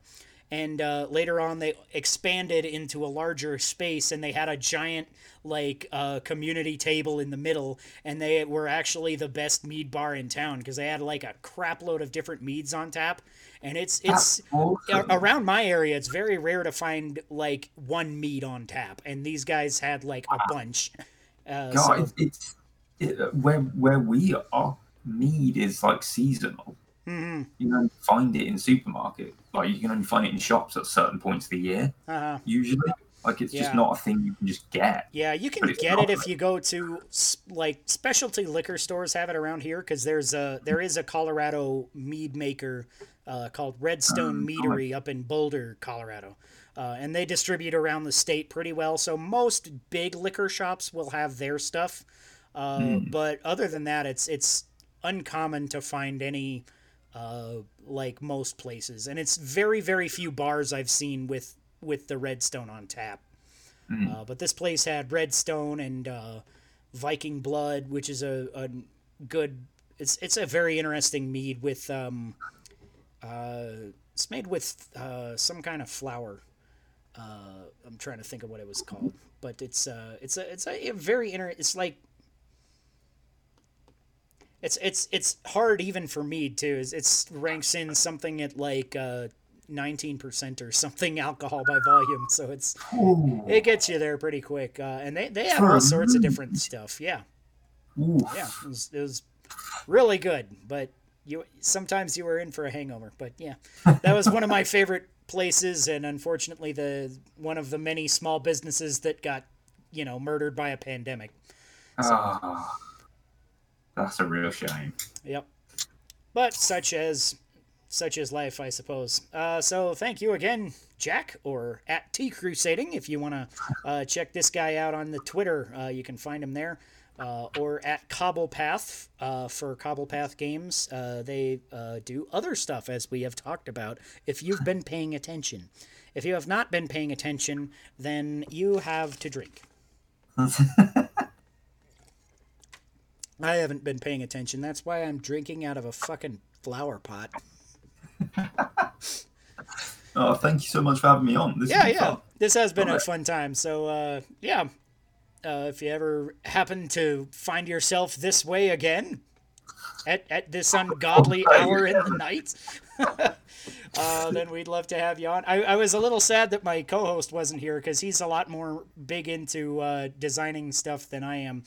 and uh, later on they expanded into a larger space and they had a giant like uh, community table in the middle and they were actually the best mead bar in town because they had like a crapload of different meads on tap and it's it's awesome. around my area it's very rare to find like one mead on tap and these guys had like a bunch uh, God, so- it's, it's it, where where we are. Mead is like seasonal. Mhm. You only find it in supermarket. Like you can only find it in shops at certain points of the year. uh-huh. Usually, Like it's Yeah. just not a thing you can just get. Yeah, you can get it if you go to like specialty liquor stores have it around here because there's a there is a Colorado mead maker uh, called Redstone Um, Meadery up in Boulder, Colorado, uh, and they distribute around the state pretty well. So most big liquor shops will have their stuff, uh, Hmm. but other than that, it's it's uncommon to find any uh, like most places, and it's very very few bars I've seen with with the Redstone on tap. Hmm. Uh, but this place had Redstone and uh, Viking Blood, which is a, a good. It's it's a very interesting mead with. Um, uh, it's made with uh, some kind of flower. Uh, I'm trying to think of what it was called, but it's uh, it's a it's a, very inter. It's like. It's it's it's hard even for me too. It's, it's ranks in something at like uh, 19% or something alcohol by volume, so it's Ooh. it gets you there pretty quick. Uh, and they, they have all sorts of different stuff. Yeah, Ooh. yeah, it was, it was really good. But you sometimes you were in for a hangover. But yeah, that was one of my favorite places, and unfortunately, the one of the many small businesses that got you know murdered by a pandemic. Ah, that's a real shame. Yep. But such as such is life, I suppose. Uh, so thank you again, Jack, or at TeaCrusading. If you want to uh, check this guy out on the Twitter, uh, you can find him there. Uh, or at Cobblepath uh, for Cobblepath Games. Uh, they uh, do other stuff, as we have talked about, if you've been paying attention. If you have not been paying attention, then you have to drink. I haven't been paying attention. That's why I'm drinking out of a fucking flower pot. Oh, thank you so much for having me on. This Yeah, has been yeah. fun. This has been a Alright. fun time. So, uh, yeah. Uh, if you ever happen to find yourself this way again, at, at this ungodly hour in the night, uh, then we'd love to have you on. I, I was a little sad that my co host wasn't here because he's a lot more big into uh, designing stuff than I am.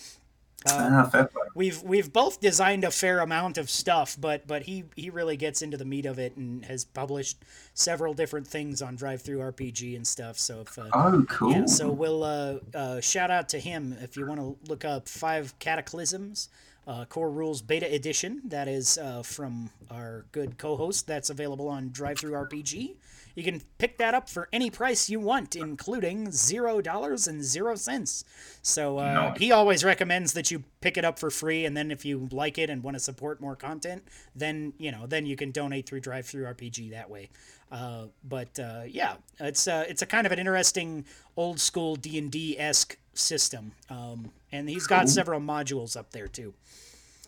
Play. we've we've both designed a fair amount of stuff, but but he he really gets into the meat of it and has published several different things on DriveThruRPG and stuff. So if uh, Oh, cool. yeah, so we'll uh, uh, shout out to him if you want to look up Five Cataclysms, uh, Core Rules Beta Edition. That is uh, from our good co-host. That's available on DriveThruRPG. You can pick that up for any price you want, including zero dollars and zero cents. So uh, he always recommends that you pick it up for free, and then if you like it and want to support more content, then you know then you can donate through DriveThruRPG that way. Uh, but uh, yeah, it's uh, it's a kind of an interesting old school D and D esque system, um, and he's got Cool. several modules up there too.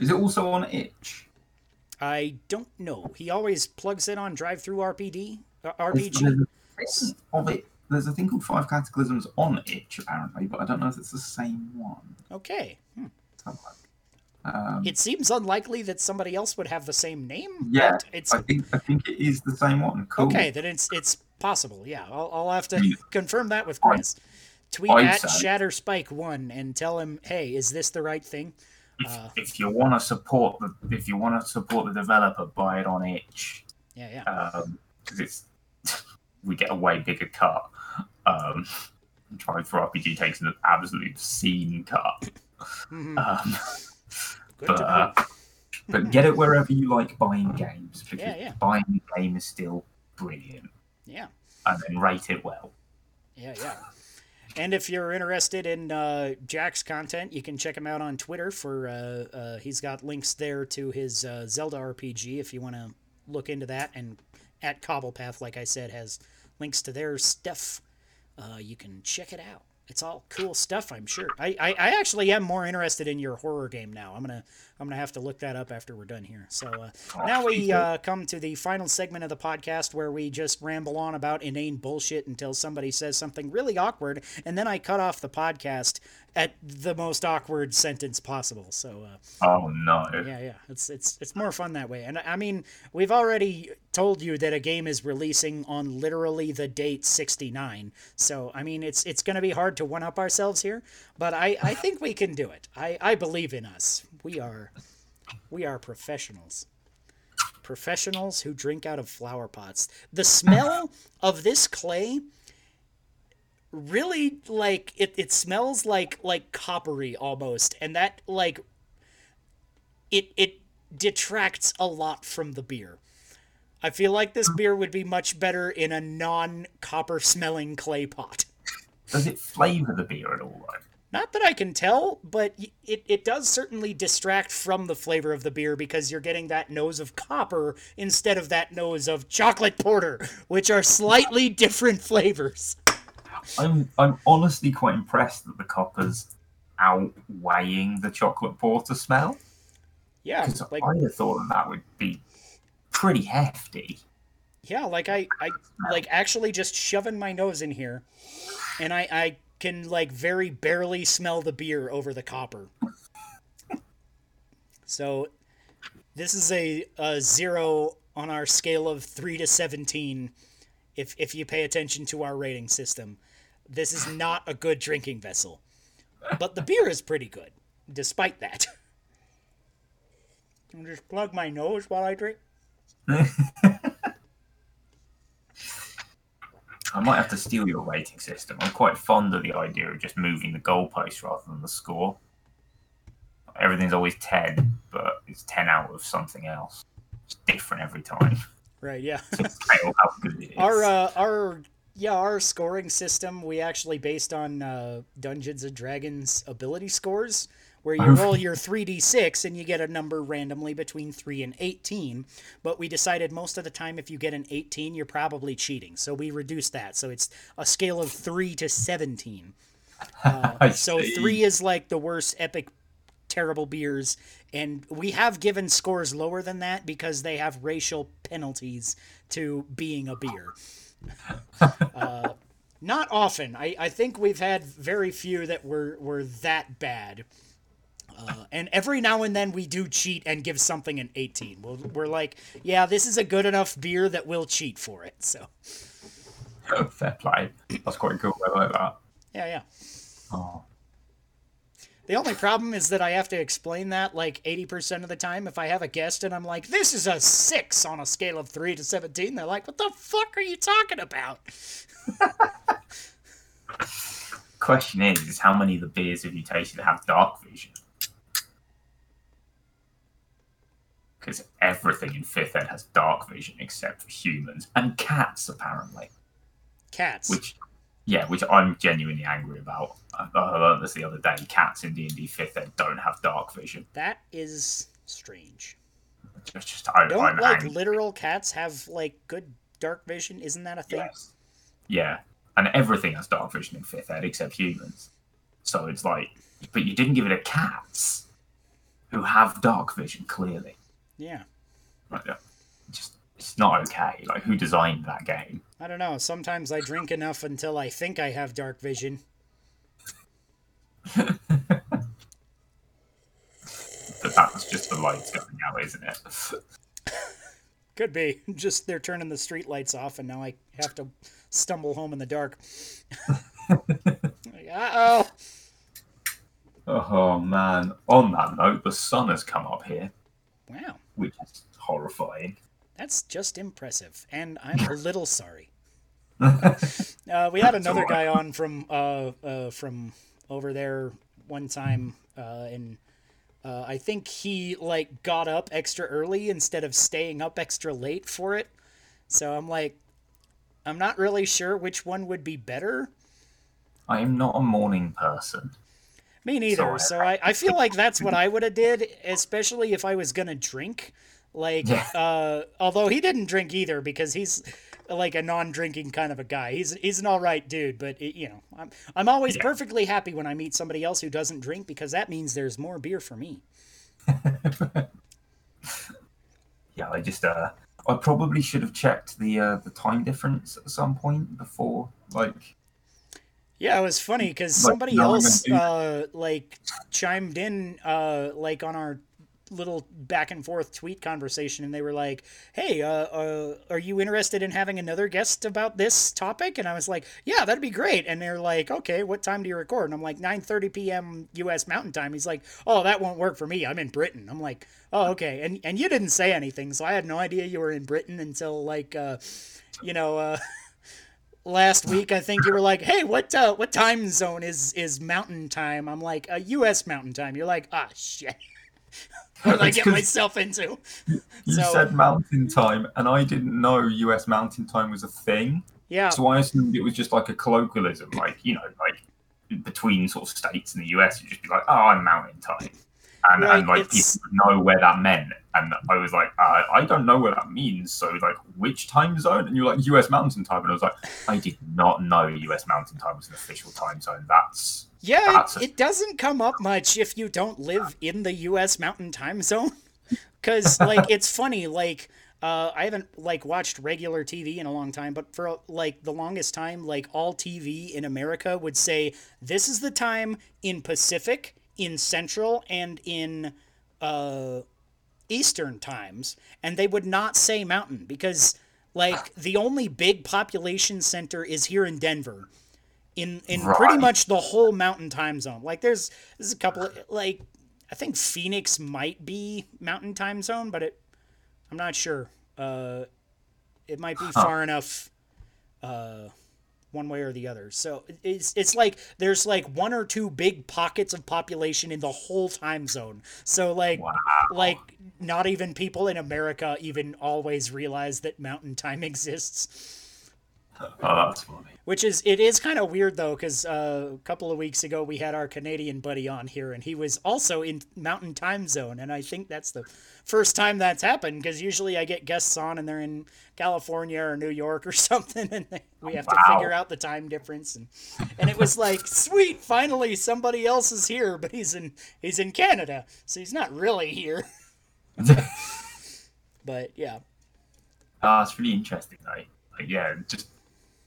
Is it also on itch? I don't know. He always plugs it on Drive Through RPD Uh, RPG. There's a thing of it. There's a thing called Five Cataclysms on itch, apparently, but I don't know if it's the same one. Okay. Hmm. Let's have a look. Um, It seems unlikely that somebody else would have the same name. yeah, it's I think I think it is the same one. Cool. okay. Then it's it's possible. Yeah, I'll, I'll have to confirm that with Chris. Tweet I'd at say- Shatter Spike one and tell him, hey, is this the right thing? If, Uh, if you want to support the if you want to support the developer, buy it on itch Yeah, yeah. because it's we get a way bigger cut. Um, Drive for RPG takes an absolute obscene cut. Mhm. Um, but uh, but get it wherever you like buying games because Yeah, yeah. buying a game is still brilliant, Yeah. and then rate it well. Yeah, yeah. And if you're interested in uh, Jack's content, you can check him out on Twitter. For uh, uh, he's got links there to his uh, Zelda RPG if you want to look into that. And at Cobblepath, like I said, has links to their stuff. Uh, you can check it out. It's all cool stuff, I'm sure. I, I, I actually am more interested in your horror game now. I'm gonna I'm gonna have to look that up after we're done here. So uh, now we uh, come to the final segment of the podcast where we just ramble on about inane bullshit until somebody says something really awkward, and then I cut off the podcast at the most awkward sentence possible. So uh, Oh no! yeah, yeah, it's it's it's more fun that way. And I mean, we've already told you that a game is releasing on literally the date 69. So I mean, it's it's going to be hard to one up ourselves here, but I I think we can do it. I I believe in us. We are we are professionals. Professionals who drink out of flower pots. The smell of this clay really like it it smells like like coppery almost and that like it it detracts a lot from the beer. I feel like this beer would be much better in a non-copper smelling clay pot. Does it flavor the beer at all? Though? Not that I can tell, but it, it does certainly distract from the flavor of the beer because you're getting that nose of copper instead of that nose of chocolate porter, which are slightly different flavors. I'm I'm honestly quite impressed that the copper's outweighing the chocolate porter smell. Yeah, Because like have thought that, that would be pretty hefty. yeah, like I I like actually just shoving my nose in here, and I I can like very barely smell the beer over the copper. So, this is a, a zero on our scale of three to seventeen. If if you pay attention to our rating system, this is not a good drinking vessel, but the beer is pretty good, despite that. I'll just plug my nose while I drink. I might have to steal your rating system. I'm quite fond of the idea of just moving the goalpost rather than the score. Everything's always 10, but it's 10 out of something else. It's different every time. Right? Yeah. Tell how good it is. our uh, our yeah our scoring system we actually based on uh, Dungeons and Dragons ability scores where you Oh. roll your 3d6 and you get a number randomly between 3 and 18 but we decided most of the time if you get an 18 you're probably cheating. So we reduced that. So it's a scale of 3 to 17 I so see. 3 is like the worst epic terrible beers and we have given scores lower than that because they have racial penalties to being a beer. Uh, not often. I, I think we've had very few that were, were that bad uh, and every now and then we do cheat and give something an 18 we'll, we're like yeah this is a good enough beer that we'll cheat for it so Fair play. That's quite cool. I like that. yeah yeah Oh. The only problem is that I have to explain that like 80% of the time if I have a guest and I'm like, this is a 6 on a scale of 3 to 17. They're like, what the fuck are you talking about? Question is, is how many of the beers have you tasted that have dark vision? Because everything in Fifth Ed has dark vision except for humans and cats, apparently. Cats. Which, yeah, which I'm genuinely angry about. I, I learned this the other day. Cats in D and D Fifth Ed don't have dark vision. that is strange. It's just I, Don't I'm like angry. literal cats have like good dark vision? Isn't that a thing? Yes. Yeah, and everything has dark vision in Fifth Ed except humans. So it's like, but you didn't give it to cats who have dark vision clearly. Yeah. Like, uh, just it's not okay. Like, who designed that game? I don't know. Sometimes I drink enough until I think I have dark vision. But that's just the lights going out, isn't it? Could be. Just they're turning the street lights off and now I have to stumble home in the dark. uh oh. Oh man! On that note, the sun has come up here, Wow. Which is horrifying. That's just impressive, and I'm a little sorry. Uh, we had another guy on from uh, uh, from over there one time, uh, and uh, I think he like got up extra early instead of staying up extra late for it. So I'm like, I'm not really sure which one would be better. I am not a morning person. Me neither. Sorry. So I, I feel like that's what I would have did, especially if I was gonna drink. Like, Yeah. uh, although he didn't drink either because he's like a non-drinking kind of a guy. He's he's an all right dude, but it, you know, I'm I'm always Yeah. perfectly happy when I meet somebody else who doesn't drink because that means there's more beer for me. Yeah, I just uh, I probably should have checked the uh, the time difference at some point before, like. Yeah, it was funny because somebody no else uh, like chimed in uh, like on our little back and forth tweet conversation, and they were like, "Hey, uh, uh, are you interested in having another guest about this topic?" And I was like, "Yeah, that'd be great." And they're like, "Okay, what time do you record?" And I'm like, "9:30 p.m. U.S. Mountain Time." He's like, "Oh, that won't work for me. I'm in Britain." I'm like, "Oh, okay." And and you didn't say anything, so I had no idea you were in Britain until like, uh, you know. Uh, last week, I think you were like, "Hey, what uh, what time zone is is Mountain Time?" I'm like, "A U.S. Mountain Time." You're like, "Ah, shit." what did I get myself into? You So- said mountain time, and I didn't know US mountain time was a thing. Yeah, So I assumed it was just like a colloquialism, like you know, like between sort of states in the US, you'd just be like, "Oh, I'm mountain time," and, Right, and like people would know where that meant, and I was like, uh, "I don't know what that means." So like, which time zone? And you're like, "US mountain time," and I was like, "I did not know US mountain time was an official time zone." That's yeah. that's It, a- it doesn't come up much if you don't live in the U.S. Mountain Time Zone, because like it's funny. Like uh, I haven't like watched regular TV in a long time, but for like the longest time, like all TV in America would say this is the time in Pacific, in Central, and in uh, Eastern times, and they would not say Mountain because like the only big population center is here in Denver. In in pretty much the whole Mountain time zone. Like there's there's a couple of, like I think Phoenix might be Mountain time zone, but it I'm not sure. Uh, it might be far enough, uh, one way or the other. So it's it's like there's like one or two big pockets of population in the whole time zone. So like wow. like not even people in America even always realize that Mountain time exists. Oh, that's funny. Which is it is kind of weird though, because uh, a couple of weeks ago we had our Canadian buddy on here, and he was also in Mountain Time Zone, and I think that's the first time that's happened. Because usually I get guests on and they're in California or New York or something, and they, we have to figure out the time difference, and and it was like sweet, finally somebody else is here, but he's in he's in Canada, so he's not really here. But yeah, Ah, it's really interesting though. Like, yeah, just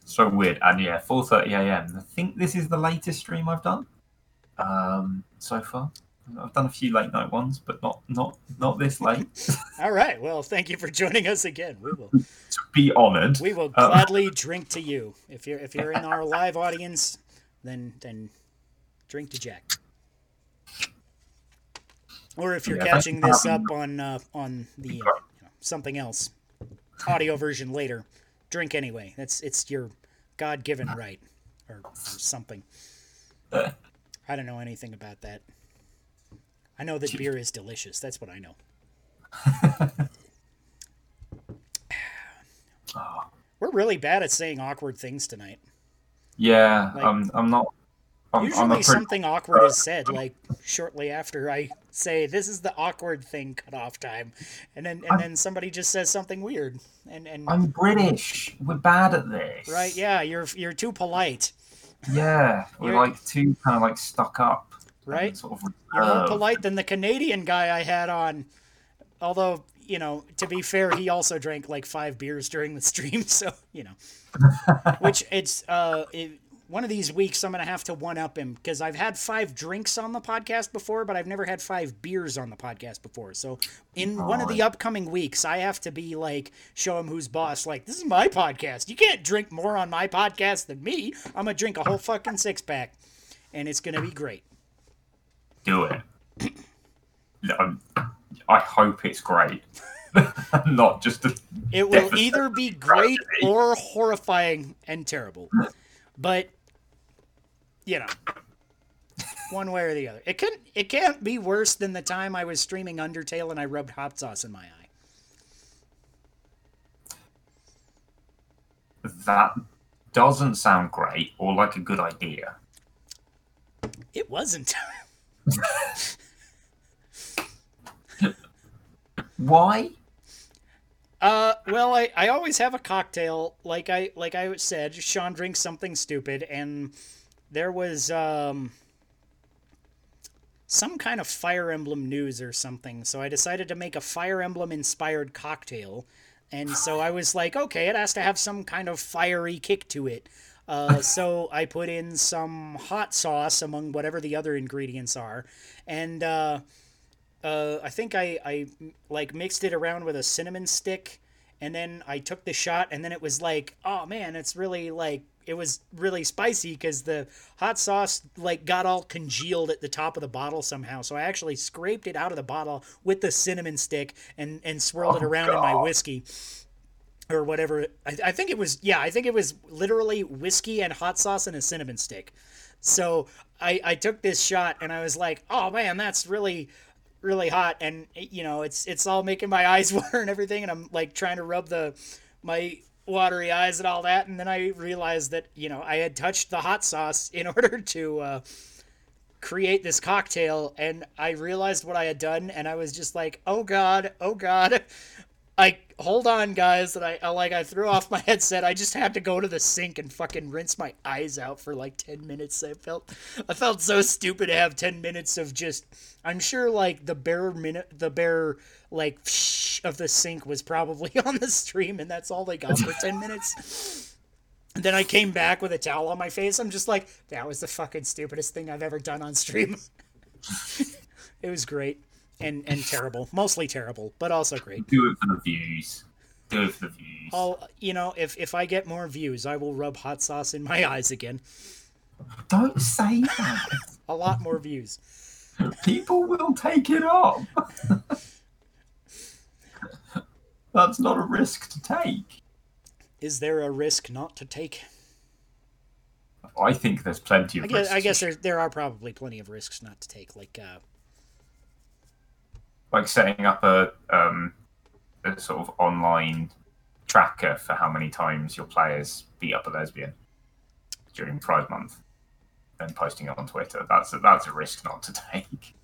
so weird. And yeah, 4:30 a.m. I think this is the latest stream I've done um, so far. I've done a few late night ones, but not not not this late. all right. Well, thank you for joining us again. We will. to be honoured, We will Um, gladly drink to you. If you're if you're in our live audience, then then drink to Jack. Or if you're Yeah, catching this up on uh, on the uh, you know, something else audio version later, drink anyway. That's it's your God given right or, or something. I don't know anything about that. I know that beer is delicious. That's what I know. Oh, We're really bad at saying awkward things tonight. yeah, Like- I'm I'm not. I'm, I'm Usually pretty, something awkward is said, like shortly after I say this is the awkward thing cut off time, and then and then somebody just says something weird, and and I'm British. We're bad at this. right, yeah, you're you're too polite, Yeah, we're You're- like too kind of like stuck up. Right. Sort of you're more polite than the Canadian guy I had on. Although you know, to be fair, he also drank like five beers during the stream, so you know, which it's uh. It, one of these weeks, I'm gonna have to one up him because I've had five drinks on the podcast before, but I've never had five beers on the podcast before. So, in oh, one of the upcoming weeks, I have to be like, show him who's boss. Like, this is my podcast. You can't drink more on my podcast than me. I'm gonna drink a whole fucking six pack, and it's gonna be great. Do it. I'm- um, I hope it's great. Not just a It will either be great or horrifying and terrible. But you know, one way or the other. It can it can't be worse than the time I was streaming Undertale and I rubbed hot sauce in my eye. that doesn't sound great or like a good idea. It wasn't. Why? Uh, well, I, I always have a cocktail. Like I like I said, Sean drinks something stupid, and there was um some kind of Fire Emblem news or something. So I decided to make a Fire Emblem inspired cocktail, and so I was like, okay, it has to have some kind of fiery kick to it. Uh, so I put in some hot sauce among whatever the other ingredients are, and uh, uh, I think I, I like mixed it around with a cinnamon stick, and then I took the shot, and then it was like, oh man, it's really like it was really spicy because the hot sauce like got all congealed at the top of the bottle somehow. So I actually scraped it out of the bottle with the cinnamon stick and and swirled it Oh, around in my whiskey. or whatever. I, I think it was yeah. I think it was literally whiskey and hot sauce and a cinnamon stick. So I I took this shot and I was like, oh man, that's really really hot and you know it's it's all making my eyes water and everything and I'm like trying to rub the my watery eyes and all that and then I realized that you know I had touched the hot sauce in order to uh, create this cocktail and I realized what I had done and I was just like oh god oh god I hold on, guys. That I, I like I threw off my headset. I just had to go to the sink and fucking rinse my eyes out for like ten minutes. I felt I felt so stupid to have ten minutes of just. I'm sure like the bare minute, the bare like of the sink was probably on the stream, and that's all they got for ten minutes. And then I came back with a towel on my face. I'm just like, that was the fucking stupidest thing I've ever done on stream. it was great and and terrible, mostly terrible, but also great. Do it for the views. Do it for the views. I'll, you know, if if I get more views, I will rub hot sauce in my eyes again. Don't say that. A lot more views. People will take it up. That's not a risk to take. Is there a risk not to take? I think there's plenty of. I guess, I guess there there are probably plenty of risks not to take, like uh, like setting up a, um, a sort of online tracker for how many times your players beat up a lesbian during Pride Month and posting it on Twitter. That's a, that's a risk not to take.